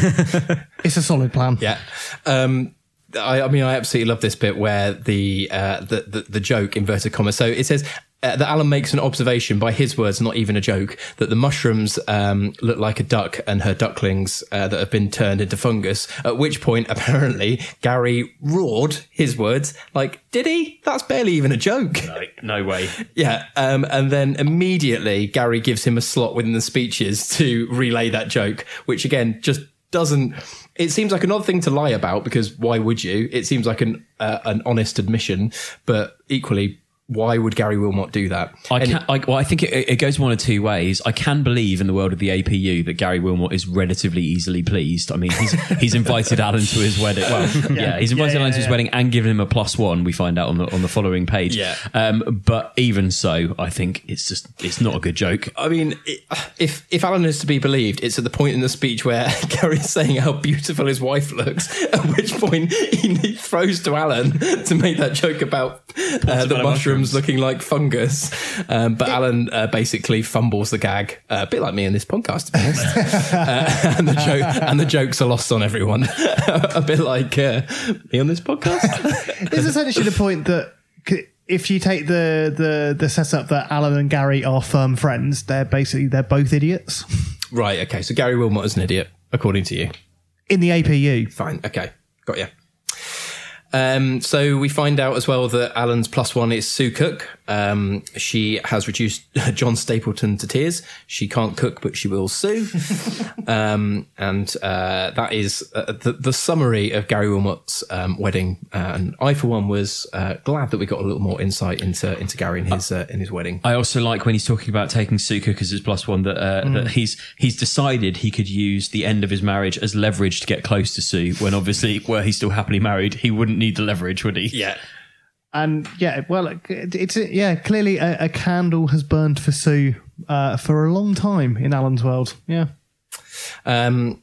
Speaker 6: It's a solid plan.
Speaker 7: Yeah. Um, I, I mean, I absolutely love this bit where the, uh, the, the, the joke, inverted commas. So it says uh, that Alan makes an observation by his words, not even a joke, that the mushrooms, um, look like a duck and her ducklings, uh, that have been turned into fungus. At which point, apparently, Gary roared his words, like, did he? That's barely even a joke.
Speaker 5: like, no way.
Speaker 7: Yeah, um, and then immediately Gary gives him a slot within the speeches to relay that joke, which again just doesn't. It seems like an odd thing to lie about because why would you? It seems like an uh, an honest admission, but equally, why would Gary Wilmot do that?
Speaker 5: I
Speaker 7: And-
Speaker 5: can. I, well, I think it, it goes one of two ways. I can believe in the world of the APU that Gary Wilmot is relatively easily pleased. I mean, he's he's invited Alan to his wedding. Well, yeah, he's invited
Speaker 6: Yeah,
Speaker 5: Alan
Speaker 6: yeah,
Speaker 5: to his
Speaker 6: yeah.
Speaker 5: wedding and given him a plus one. We find out on the on the following page.
Speaker 7: Yeah.
Speaker 5: Um, but even so, I think it's just it's not a good joke.
Speaker 7: I mean, it, if if Alan is to be believed, it's at the point in the speech where Gary is saying how beautiful his wife looks. At which point he throws to Alan to make that joke about uh, the
Speaker 5: Portobello
Speaker 7: mushrooms looking like fungus. Um, but Alan uh, basically fumbles the gag, uh, a bit like me in this podcast, to be honest. uh, and the joke and the jokes are lost on everyone, a bit like uh, me on this podcast.
Speaker 6: this Is essentially the point that if you take the, the, the setup that Alan and Gary are firm friends, they're basically they're both idiots
Speaker 7: right. Okay. So Gary Wilmot is an idiot, according to you.
Speaker 6: in the APU.
Speaker 7: Fine. Okay. Got you. Um, so we find out as well that Alan's plus one is Sue Cook, Um, she has reduced John Stapleton to tears. She can't cook, but she will sue. um, and uh, that is uh, the, the summary of Gary Wilmot's um, wedding. Uh, and I, for one, was uh, glad that we got a little more insight into into Gary and his uh, in his wedding.
Speaker 5: I also like when he's talking about taking Sue Cook as his plus one that uh,
Speaker 7: Mm.
Speaker 5: that he's he's decided he could use the end of his marriage as leverage to get close to Sue. When obviously, were he still happily married, he wouldn't need the leverage, would he?
Speaker 7: Yeah.
Speaker 6: And yeah, well, it- it's yeah. Clearly, a, a candle has burned for Sue uh, for a long time in Alan's world. Yeah,
Speaker 7: Um,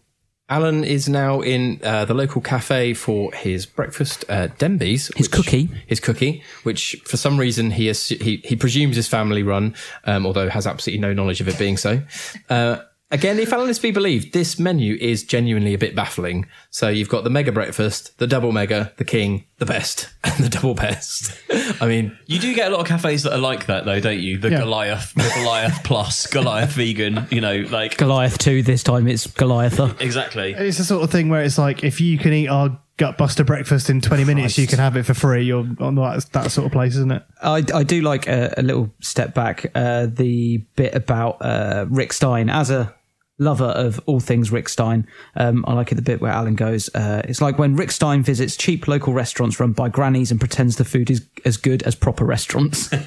Speaker 7: Alan is now in uh, the local cafe for his breakfast, uh, Denby's. His
Speaker 8: cookie.
Speaker 7: His cookie, which for some reason he has, he, he presumes is family run, um, although has absolutely no knowledge of it being so. Uh, Again, if Alan is to be believed, this menu is genuinely a bit baffling. So you've got the mega breakfast, the double mega, the king, the best, and the double best. I mean,
Speaker 5: You do get a lot of cafes that are like that, though, don't you? The
Speaker 6: Yeah.
Speaker 5: Goliath, the Goliath Plus, Goliath Vegan. You know, like
Speaker 8: Goliath 2, this time it's Goliath.
Speaker 5: exactly.
Speaker 6: it's the sort of thing where it's like if you can eat our gutbuster breakfast in twenty minutes, you can have it for free. You're on that, that sort of place, isn't it?
Speaker 8: I, I do like a, a little step back. Uh, the bit about uh, Rick Stein as a lover of all things Rick Stein. Um, I like it the bit where Alan goes. Uh, it's like when Rick Stein visits cheap local restaurants run by grannies and pretends the food is as good as proper restaurants.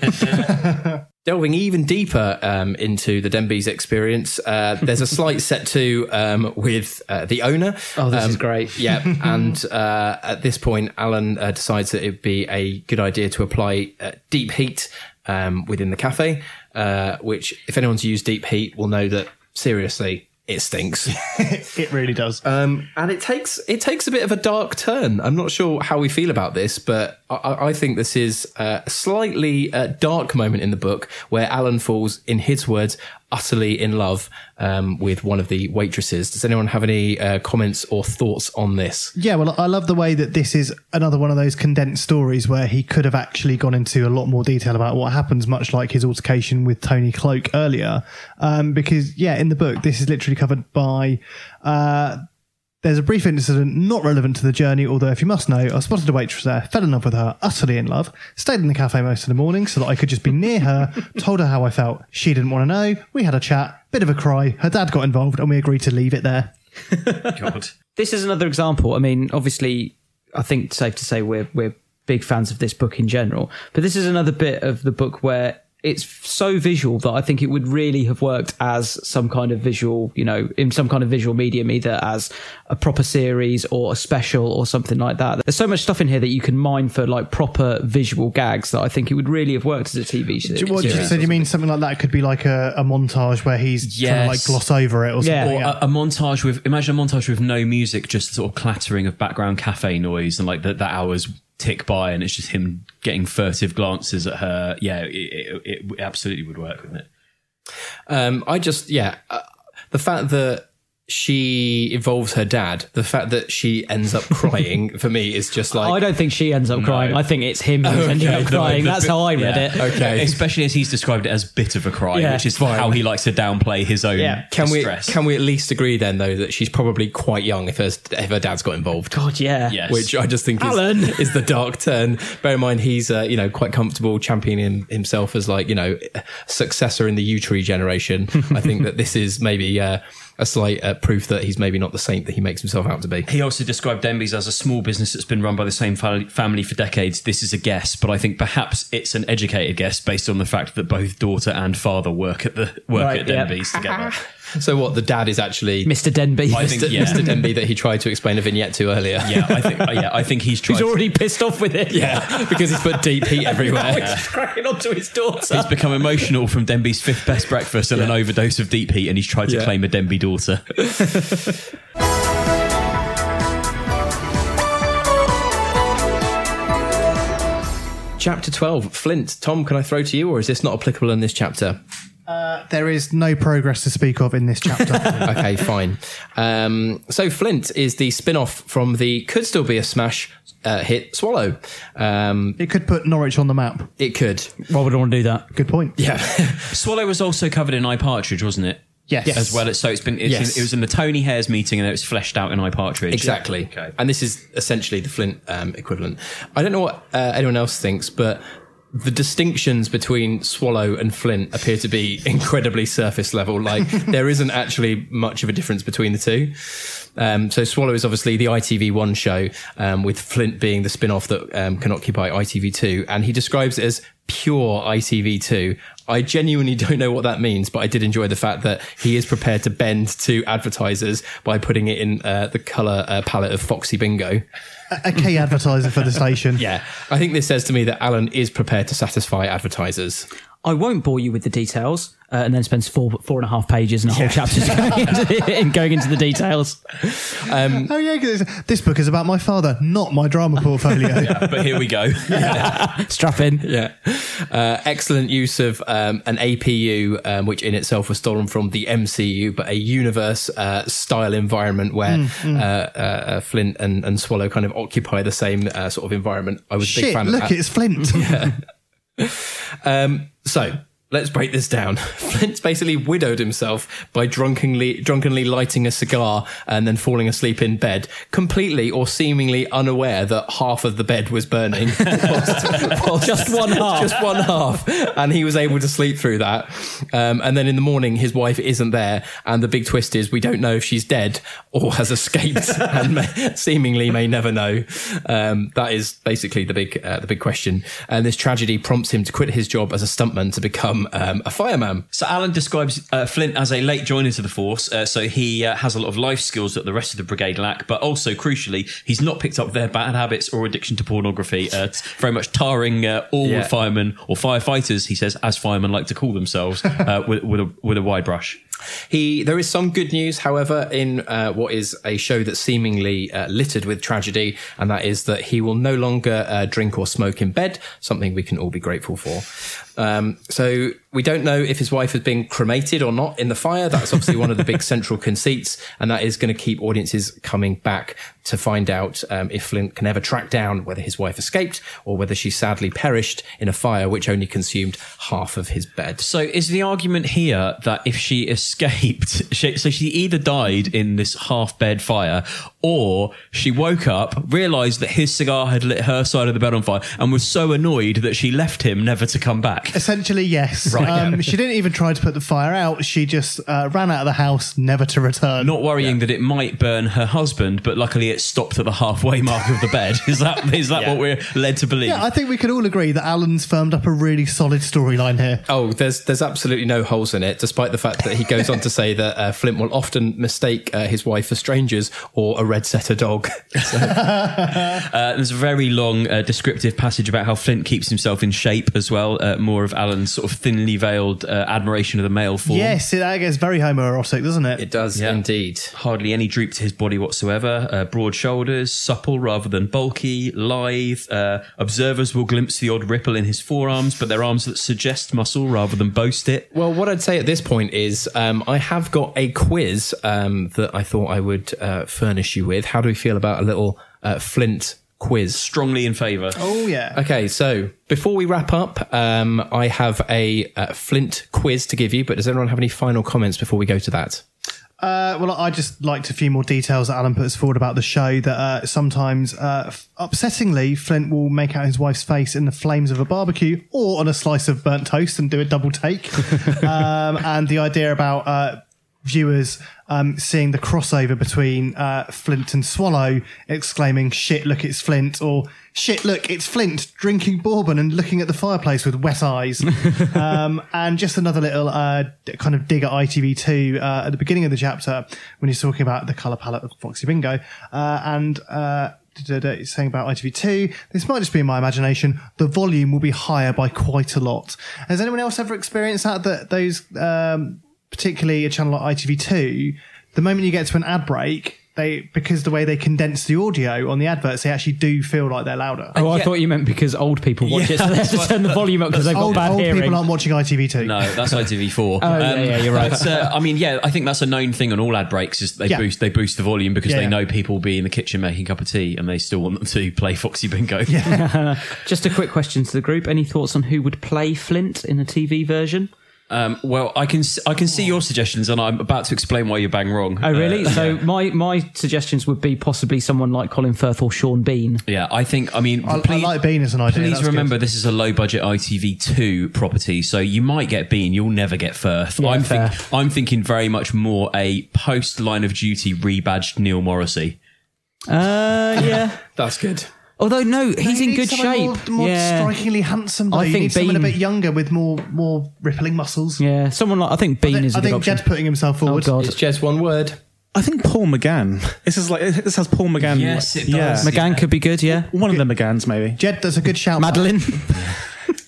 Speaker 7: delving even deeper um, into the Denby's experience, uh, there's a slight set to um, with uh, the owner.
Speaker 8: Oh, this
Speaker 7: Um,
Speaker 8: is great.
Speaker 7: Yeah, and uh, at this point, Alan uh, decides that it'd be a good idea to apply uh, deep heat um, within the cafe, uh, which, if anyone's used deep heat, will know that seriously. It stinks,
Speaker 6: It really does.
Speaker 7: um, and it takes it takes a bit of a dark turn. I'm not sure how we feel about this, but I- I, think this is a slightly uh, dark moment in the book where Alan falls, in his words, utterly in love um, with one of the waitresses. Does anyone have any uh, comments or thoughts on this?
Speaker 6: Yeah, well, I love the way that this is another one of those condensed stories where he could have actually gone into a lot more detail about what happens, much like his altercation with Tony Cloak earlier. Um, because, yeah, in the book, this is literally covered by. Uh, there's a brief incident not relevant to the journey, although if you must know, I spotted a waitress there, fell in love with her, utterly in love, stayed in the cafe most of the morning so that I could just be near her, told her how I felt. She didn't want to know. We had a chat, bit of a cry. Her dad got involved and we agreed to leave it there.
Speaker 5: God.
Speaker 8: this is another example. I mean, obviously, I think it's safe to say we're we're big fans of this book in general. But this is another bit of the book where it's so visual that I think it would really have worked as some kind of visual, you know, in some kind of visual medium, either as a proper series or a special or something like that. There's so much stuff in here that you can mine for like proper visual gags that I think it would really have worked as a TV show.
Speaker 6: Do you, what, so do you mean something like that could be like a, a montage where he's trying to like gloss over it or something?
Speaker 8: Yeah.
Speaker 5: Or
Speaker 6: Yeah.
Speaker 5: a, a montage with imagine a montage with no music, just sort of clattering of background cafe noise, and like the, the hours tick by, and it's just him getting furtive glances at her. Yeah, it, it, it absolutely would work, wouldn't it?
Speaker 7: Um, I just, yeah, uh, the fact that she involves her dad, the fact that she ends up crying for me is just like
Speaker 8: I don't think she ends up crying. I think it's him who's ending up crying.
Speaker 5: the-
Speaker 8: That's how I read
Speaker 5: yeah.
Speaker 8: it.
Speaker 7: Okay.
Speaker 5: Especially as he's described it as bit of a cry,
Speaker 8: Yeah.
Speaker 5: which is
Speaker 7: Fine.
Speaker 5: how he likes to downplay his own
Speaker 8: Yeah.
Speaker 7: Can we can we at least agree then though that she's probably quite young if her if her dad's got involved?
Speaker 8: God, yeah.
Speaker 5: Yes.
Speaker 7: Which I just think is,
Speaker 8: Alan.
Speaker 7: is the dark turn. Bear in mind he's uh, you know quite comfortable championing himself as like you know successor in the U tree generation. I think that this is maybe uh, a slight uh, proof that he's maybe not the saint that he makes himself out to be.
Speaker 5: He also described Denby's as a small business that's been run by the same fa- family for decades. This is a guess, but I think perhaps it's an educated guess based on the fact that both daughter and father work at the work
Speaker 8: Right,
Speaker 5: at
Speaker 8: yeah.
Speaker 5: Denby's together.
Speaker 7: So what the dad is actually
Speaker 8: Mr. Denby.
Speaker 5: I think
Speaker 7: Mr.
Speaker 5: yeah,
Speaker 7: Mr. Denby that he tried to explain a vignette to earlier.
Speaker 5: yeah, I think uh, yeah, I think he's tried.
Speaker 8: He's already pissed off with it.
Speaker 7: Yeah, because he's put deep heat everywhere.
Speaker 8: He's cracking onto his daughter.
Speaker 5: He's become emotional from Denby's fifth best breakfast and an overdose of deep heat, and he's tried to
Speaker 7: Yeah.
Speaker 5: claim a Denby daughter.
Speaker 7: Chapter 12, Flint. Tom, can I throw to you, or is this not applicable in this chapter?
Speaker 6: There is no progress to speak of in this chapter.
Speaker 7: okay, fine. Um, so Flint is the spin-off from the could still be a smash uh, hit Swallow. Um,
Speaker 6: it could put Norwich on the map.
Speaker 7: it could.
Speaker 8: Why would I want to do that?
Speaker 6: Good point.
Speaker 7: Yeah.
Speaker 5: Swallow was also covered in iPartridge, wasn't it?
Speaker 6: Yes.
Speaker 5: As well as so it's been it's
Speaker 7: Yes.
Speaker 5: in, it was in the Tony Hayers' meeting and it was fleshed out in iPartridge.
Speaker 7: Exactly.
Speaker 5: Okay.
Speaker 7: And this is essentially the Flint um, equivalent. I don't know what uh, anyone else thinks, but the distinctions between Swallow and Flint appear to be incredibly surface level. Like there isn't actually much of a difference between the two. Um, so Swallow is obviously the ITV1 show, um, with Flint being the spin-off that um, can occupy ITV2, and he describes it as pure ITV2. I genuinely don't know what that means, but I did enjoy the fact that he is prepared to bend to advertisers by putting it in uh, the color uh, palette of Foxy Bingo.
Speaker 6: A, a key advertiser for the station.
Speaker 7: Yeah, I think this says to me that Alan is prepared to satisfy advertisers.
Speaker 8: I won't bore you with the details, uh, and then spends four four and a half pages and a whole chapter going into, in going into the details.
Speaker 7: Um,
Speaker 6: Oh yeah, 'cause this book is about my father, not my drama portfolio.
Speaker 5: but here we go.
Speaker 8: Strap in.
Speaker 7: Yeah. Uh, excellent use of um, an APU, um, which in itself was stolen from the MCU, but a universe uh, style environment where
Speaker 6: Mm, mm.
Speaker 7: Uh, uh, uh, Flint and, and Swallow kind of occupy the same uh, sort of environment. I was a big
Speaker 6: Shit,
Speaker 7: fan of
Speaker 6: look,
Speaker 7: that.
Speaker 6: it's Flint.
Speaker 7: Yeah. Um, so let's break this down. Flint's basically widowed himself by drunkenly drunkenly lighting a cigar and then falling asleep in bed, completely or seemingly unaware that half of the bed was burning. Whilst- whilst-
Speaker 8: Just one half.
Speaker 7: Just one half. And he was able to sleep through that. Um, and then in the morning, his wife isn't there. And the big twist is we don't know if she's dead or has escaped and may, seemingly may never know. Um, that is basically the big, uh, the big question. And this tragedy prompts him to quit his job as a stuntman to become um, a fireman.
Speaker 5: So Alan describes uh, Flint as a late joiner to the force. Uh, so he uh, has a lot of life skills that the rest of the brigade lack, but also crucially, he's not picked up their bad habits or addiction to pornography. Uh, very much tarring uh, all
Speaker 7: Yeah.
Speaker 5: firemen or firefighters, he says, as firemen like to call themselves, uh, with, with a with a wide brush.
Speaker 7: He there is some good news, however, in uh, what is a show that's seemingly uh, littered with tragedy, and that is that he will no longer uh, drink or smoke in bed. Something we can all be grateful for. Um, so we don't know if his wife has been cremated or not in the fire. That's obviously one of the big central conceits, and that is going to keep audiences coming back to find out um, if Flint can ever track down whether his wife escaped or whether she sadly perished in a fire which only consumed half of his bed.
Speaker 5: So is the argument here that if she escaped, she, so she either died in this half bed fire, or she woke up, realised that his cigar had lit her side of the bed on fire, and was so annoyed that she left him never to come back.
Speaker 6: Essentially, yes.
Speaker 5: Right,
Speaker 6: um. She didn't even try to put the fire out. She just uh, ran out of the house, never to return.
Speaker 5: Not worrying that it might burn her husband, but luckily it stopped at the halfway mark of the bed. Is that is that what we're led to believe?
Speaker 6: Yeah, I think we can all agree that Alan's firmed up a really solid storyline here.
Speaker 7: Oh, there's there's absolutely no holes in it, despite the fact that he goes on to say that uh, Flint will often mistake uh, his wife for strangers or a red setter dog. So-
Speaker 5: Uh, there's a very long uh, descriptive passage about how Flint keeps himself in shape as well. Uh, more of Alan's sort of thinly veiled uh, admiration of the male form.
Speaker 6: Yes, it, that gets very homoerotic, doesn't it?
Speaker 7: It does yeah. indeed.
Speaker 5: Hardly any droop to his body whatsoever. Uh, broad shoulders, supple rather than bulky, lithe. Uh, observers will glimpse the odd ripple in his forearms, but they're arms that suggest muscle rather than boast it.
Speaker 7: Well, what I'd say at this point is um, I have got a quiz um, that I thought I would uh, furnish you with. How do we feel about a little uh, Flint quiz?
Speaker 5: Strongly in favour.
Speaker 6: Oh, yeah.
Speaker 7: Okay, so before we wrap up, um, I have a uh, Flint quiz to give you, but does anyone have any final comments before we go to that?
Speaker 6: Uh, well, I just liked a few more details that Alan puts forward about the show. That uh, sometimes, uh, f- upsettingly, Flint will make out his wife's face in the flames of a barbecue or on a slice of burnt toast and do a double take. um, and the idea about uh, viewers um, seeing the crossover between uh, Flint and Swallow, exclaiming "Shit, look, it's Flint!" or "Shit, look, it's Flint!" drinking bourbon and looking at the fireplace with wet eyes. um, and just another little uh, kind of dig at ITV2 uh, at the beginning of the chapter when he's talking about the color palette of Foxy Bingo uh, and. Uh, saying about ITV2, this might just be in my imagination. The volume will be higher by quite a lot. Has anyone else ever experienced that? That those, um, particularly a channel like ITV2, the moment you get to an ad break, they because the way they condense the audio on the adverts, they actually do feel like they're louder.
Speaker 8: Oh, I thought you meant because old people watch it, so they have to turn the volume up because they've got
Speaker 6: old,
Speaker 8: bad
Speaker 6: old
Speaker 8: hearing.
Speaker 6: people aren't watching ITV2.
Speaker 5: No, that's ITV4.
Speaker 8: Oh, yeah, yeah, you're right.
Speaker 5: But, uh, I mean, yeah, I think that's a known thing on all ad breaks. Is they
Speaker 6: Yeah.
Speaker 5: boost they boost the volume because
Speaker 6: Yeah,
Speaker 5: they
Speaker 6: yeah.
Speaker 5: know people will be in the kitchen making a cup of tea and they still want them to play Foxy Bingo.
Speaker 8: Just a quick question to the group: Any thoughts on who would play Flint in a TV version?
Speaker 5: Um, well, I can s- I can see your suggestions, and I'm about to explain why you're bang wrong.
Speaker 8: Oh, really?
Speaker 5: Uh,
Speaker 8: so
Speaker 5: yeah.
Speaker 8: my my suggestions would be possibly someone like Colin Firth or Sean Bean.
Speaker 5: Yeah, I think. I mean,
Speaker 6: I,
Speaker 5: please,
Speaker 6: I like Bean as an idea.
Speaker 5: please
Speaker 6: that's
Speaker 5: remember
Speaker 6: good.
Speaker 5: this is a low budget ITV2 property, so you might get Bean, you'll never get Firth.
Speaker 8: Yeah,
Speaker 5: I'm,
Speaker 8: fair.
Speaker 5: think, I'm thinking very much more a post line of duty rebadged Neil Morrissey.
Speaker 8: Uh, yeah.
Speaker 7: That's good.
Speaker 8: Although no, he's
Speaker 6: You
Speaker 8: in
Speaker 6: need
Speaker 8: good shape.
Speaker 6: More, more
Speaker 8: yeah.
Speaker 6: strikingly handsome. Though.
Speaker 8: I
Speaker 6: you
Speaker 8: think
Speaker 6: need someone a bit younger with more more rippling muscles.
Speaker 8: Yeah, someone like I think Bean
Speaker 6: I, thi-
Speaker 8: is a
Speaker 6: I
Speaker 8: good
Speaker 6: think
Speaker 8: option.
Speaker 6: Jed's putting himself oh, forward.
Speaker 8: Oh god,
Speaker 7: It's just one word.
Speaker 9: I think Paul McGann. This is like this has Paul McGann.
Speaker 5: Yes, it
Speaker 9: Yeah,
Speaker 5: does.
Speaker 8: McGann could be good. Yeah,
Speaker 9: one of the McGanns maybe.
Speaker 6: Jed, that's a good shout.
Speaker 8: Madeline.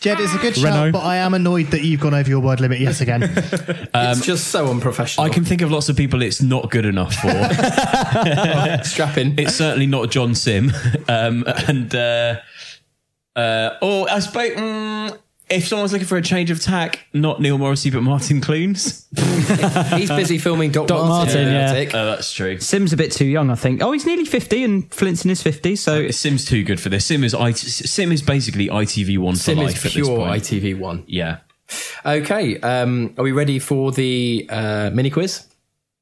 Speaker 6: Jed it's a good
Speaker 9: Renault.
Speaker 6: shout, but I am annoyed that you've gone over your word limit yet again.
Speaker 7: it's just so unprofessional.
Speaker 5: I can think of lots of people it's not good enough for.
Speaker 7: strapping.
Speaker 5: it's certainly not John Simm. Um, and, uh, uh, or I suppose, mm, if someone's looking for a change of tack, not Neil Morrissey, but Martin Clunes.
Speaker 7: He's busy filming Doc,
Speaker 8: Doc Martin, yeah.
Speaker 7: Arctic.
Speaker 5: Oh, that's true.
Speaker 8: Simm's a bit too young, I think. Oh, he's nearly fifty, and Flint's in his fifties. So
Speaker 5: Simm's too good for this. Simm is IT, Simm is basically ITV one for
Speaker 7: Simm
Speaker 5: life
Speaker 7: is
Speaker 5: at this
Speaker 7: pure
Speaker 5: point.
Speaker 7: ITV one.
Speaker 5: Yeah.
Speaker 7: Okay, um, are we ready for the uh, mini quiz?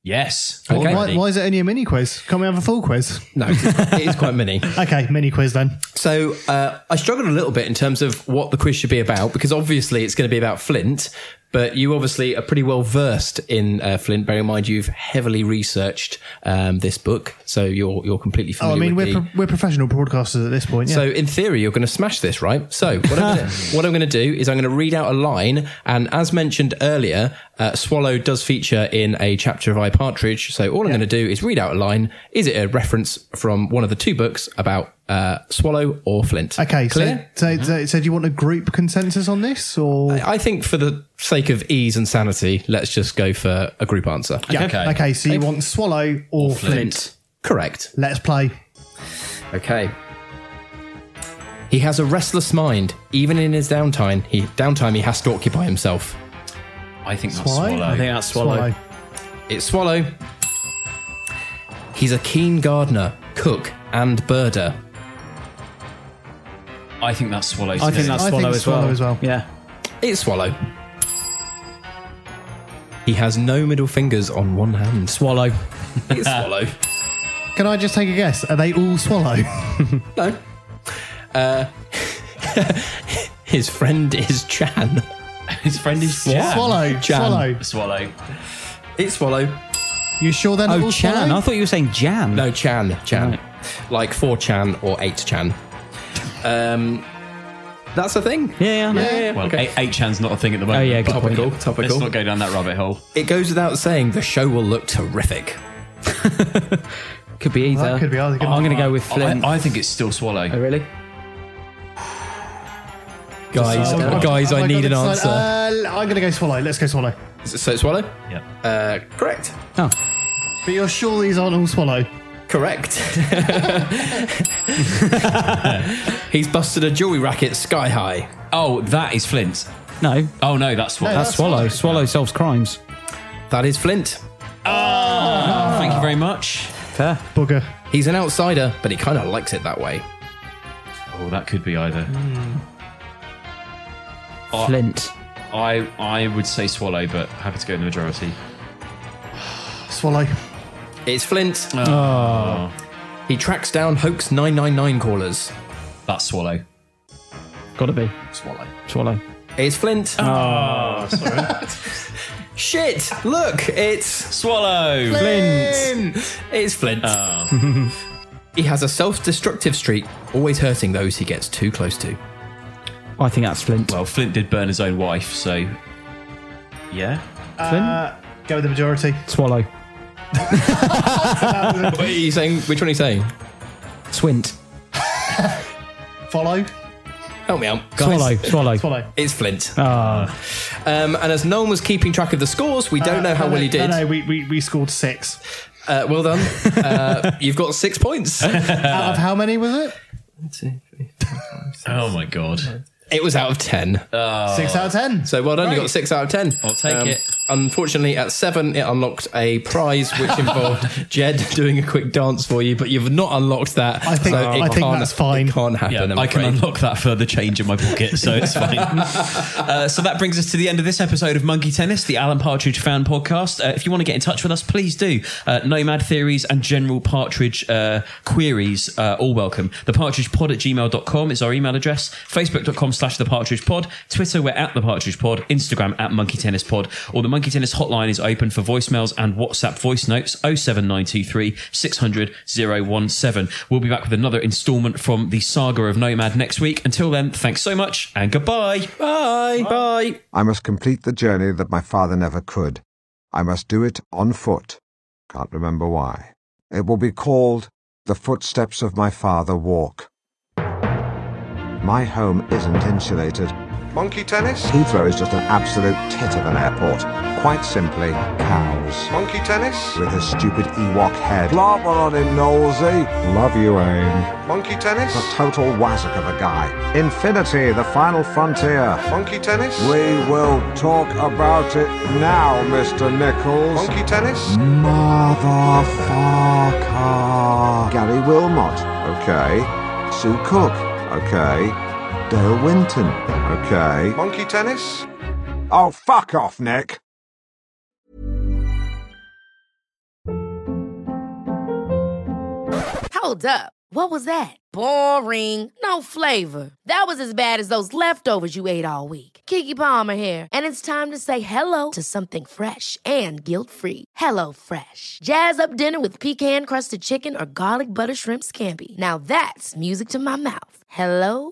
Speaker 5: Yes.
Speaker 7: Okay.
Speaker 6: why, why is it only a mini quiz? Can't we have a full quiz?
Speaker 7: No, it is quite mini.
Speaker 6: Okay, mini quiz then.
Speaker 7: So uh, I struggled a little bit in terms of what the quiz should be about because obviously it's going to be about Flint, but you obviously are pretty well versed in uh, Flint. Bearing in mind you've heavily researched um, this book, so you're you're completely
Speaker 6: Oh, I mean,
Speaker 7: with
Speaker 6: we're,
Speaker 7: the,
Speaker 6: pro- we're professional broadcasters at this point. Yeah.
Speaker 7: So in theory, you're going to smash this, right? So what I'm gonna, what I'm going to do is I'm going to read out a line, and as mentioned earlier, uh, Swallow does feature in a chapter of I Partridge. So all I'm going to do is read out a line. Is it a reference from one of the two books about uh, Swallow or Flint?
Speaker 6: okay, so,
Speaker 7: clear.
Speaker 6: so, so, so do you want a group consensus on this, or
Speaker 7: I think for the sake of ease and sanity, let's just go for a group answer.
Speaker 6: yeah?
Speaker 5: Okay.
Speaker 6: Okay, so you want Swallow or, Flint.
Speaker 7: Correct.
Speaker 6: Let's play.
Speaker 7: Okay. He has a restless mind. Even in his downtime, he downtime he has to occupy himself.
Speaker 5: I think that's
Speaker 6: Swallow?
Speaker 5: Swallow.
Speaker 8: I think that's Swallow.
Speaker 7: It's Swallow. He's a keen gardener, cook, and birder.
Speaker 5: I think that's Swallow.
Speaker 8: I think
Speaker 5: too.
Speaker 8: that's
Speaker 6: I think
Speaker 8: Swallow, as,
Speaker 6: Swallow
Speaker 8: well.
Speaker 6: as well.
Speaker 8: Yeah.
Speaker 7: It's Swallow. He has no middle fingers on one hand.
Speaker 8: Swallow.
Speaker 7: It's Swallow.
Speaker 6: Can I just take a guess? Are they all Swallow?
Speaker 7: No. Uh, his friend is Chan.
Speaker 5: His friend is Jan.
Speaker 6: Swallow.
Speaker 7: Jan.
Speaker 6: Swallow.
Speaker 5: Swallow.
Speaker 7: It's Swallow.
Speaker 6: You sure they're not
Speaker 8: Oh,
Speaker 6: all
Speaker 8: Chan.
Speaker 6: Swallow?
Speaker 8: I thought you were saying Jan.
Speaker 7: No, Chan. Chan.
Speaker 8: Right.
Speaker 7: Like 4chan or 8chan. Um, that's a thing.
Speaker 8: Yeah, yeah, I know.
Speaker 7: Yeah,
Speaker 5: Well,
Speaker 7: okay.
Speaker 5: eight, eight chan's not a thing at the moment.
Speaker 8: Oh, yeah, good
Speaker 5: but
Speaker 8: point.
Speaker 7: Topical, topical.
Speaker 5: Let's not go down that rabbit hole.
Speaker 7: It goes without saying the show will look terrific.
Speaker 8: Could be either.
Speaker 6: That could be either, couldn't
Speaker 8: I'm going to go with Flint.
Speaker 5: I, I think it's still Swallow.
Speaker 8: oh, really?
Speaker 7: Guys,
Speaker 6: Oh,
Speaker 7: guys,
Speaker 6: oh
Speaker 7: I need
Speaker 6: God,
Speaker 7: an answer.
Speaker 6: like, uh, I'm going to go Swallow. Let's go Swallow.
Speaker 7: so, Swallow?
Speaker 5: Yeah.
Speaker 7: Uh, correct.
Speaker 8: Oh.
Speaker 6: But you're sure these aren't all Swallow?
Speaker 7: Correct. He's busted a jewelry racket sky high.
Speaker 5: Oh, that is Flint.
Speaker 8: No.
Speaker 5: Oh no, that's Swallow.
Speaker 8: That's Swallow. Swallow solves crimes.
Speaker 7: That is Flint.
Speaker 5: Oh, thank you very much.
Speaker 8: Fair.
Speaker 6: Bugger.
Speaker 7: He's an outsider, but he kind of likes it that way.
Speaker 5: Oh, that could be either. Oh,
Speaker 8: Flint.
Speaker 5: I I would say Swallow, but happy to go in the majority.
Speaker 6: Swallow.
Speaker 7: It's Flint.
Speaker 5: Oh,
Speaker 7: He tracks down hoax 999 callers.
Speaker 5: that's Swallow.
Speaker 8: Gotta be.
Speaker 6: Swallow.
Speaker 8: Swallow.
Speaker 7: It's Flint.
Speaker 5: Oh, sorry.
Speaker 7: Shit! Look, it's
Speaker 5: Swallow.
Speaker 7: Flint. It's Flint.
Speaker 5: Oh.
Speaker 7: He has a self-destructive streak, always hurting those he gets too close to.
Speaker 8: I think that's Flint.
Speaker 5: Well, Flint did burn his own wife, so yeah.
Speaker 8: Flint?
Speaker 6: Uh, go with the majority.
Speaker 8: Swallow.
Speaker 7: What are you saying? Which one are you saying?
Speaker 8: Swint.
Speaker 6: Follow.
Speaker 7: Help me out, guys.
Speaker 8: Swallow. Swallow.
Speaker 6: Swallow.
Speaker 7: It's Flint.
Speaker 8: Ah.
Speaker 7: Um, and as no one was keeping track of the scores, we don't know how
Speaker 6: no,
Speaker 7: well he
Speaker 6: no,
Speaker 7: did.
Speaker 6: No, no, we, we, we scored six.
Speaker 7: Uh, well done. Uh, you've got six points.
Speaker 6: Out of how many was it?
Speaker 5: Oh my god.
Speaker 7: It was out of ten.
Speaker 6: Six out of ten.
Speaker 7: So well done. You
Speaker 6: Great.
Speaker 7: got six out of ten.
Speaker 5: I'll take
Speaker 7: Um,
Speaker 5: it.
Speaker 7: Unfortunately, at seven, it unlocked a prize which involved Jed doing a quick dance for you, but you've not unlocked that.
Speaker 6: I think-
Speaker 7: so it
Speaker 6: I think
Speaker 7: can't-
Speaker 6: that's fine.
Speaker 7: It can't happen.
Speaker 5: Yeah,
Speaker 7: I'm
Speaker 5: can unlock that further change in my pocket, so it's fine. uh, so that brings us to the end of this episode of Monkey Tennis, the Alan Partridge fan podcast. Uh, if you want to get in touch with us, please do. Uh, Nomad theories and general Partridge uh, queries, uh, all welcome. The Partridge Pod at gmail.com is our email address. Facebook.com slash The Partridge Pod. Twitter, we're at The Partridge Pod. Instagram at Monkey Tennis Pod. Or the Monkey Tennis hotline is open for voicemails and WhatsApp voice notes 07923 600 017. We'll be back with another installment from the saga of Nomad next week. Until then, thanks so much and goodbye.
Speaker 7: Bye. Bye.
Speaker 3: I must complete the journey that my father never could. I must do it on foot. Can't remember why. It will be called The Footsteps of My Father Walk. My home isn't insulated.
Speaker 4: Monkey tennis?
Speaker 3: Heathrow is just an absolute tit of an airport. Quite simply, cows.
Speaker 4: Monkey tennis?
Speaker 3: With his stupid Ewok head. Blabber on him, Nosey. Love you, Aim.
Speaker 4: Monkey tennis?
Speaker 3: A total wazzock of a guy. Infinity, the final frontier.
Speaker 4: Monkey tennis?
Speaker 3: We will talk about it now, Mr. Nichols.
Speaker 4: Monkey tennis?
Speaker 3: Motherfucker. Gary Wilmot. Okay. Sue Cook. Okay. Dale Winton. Okay.
Speaker 4: Monkey tennis?
Speaker 3: Oh, fuck off, Nick.
Speaker 10: Hold up. What was that? Boring. No flavor. That was as bad as those leftovers you ate all week. Keke Palmer here, and it's time to say hello to something fresh and guilt-free. Hello Fresh. Jazz up dinner with pecan-crusted chicken or garlic butter shrimp scampi. Now that's music to my mouth. Hello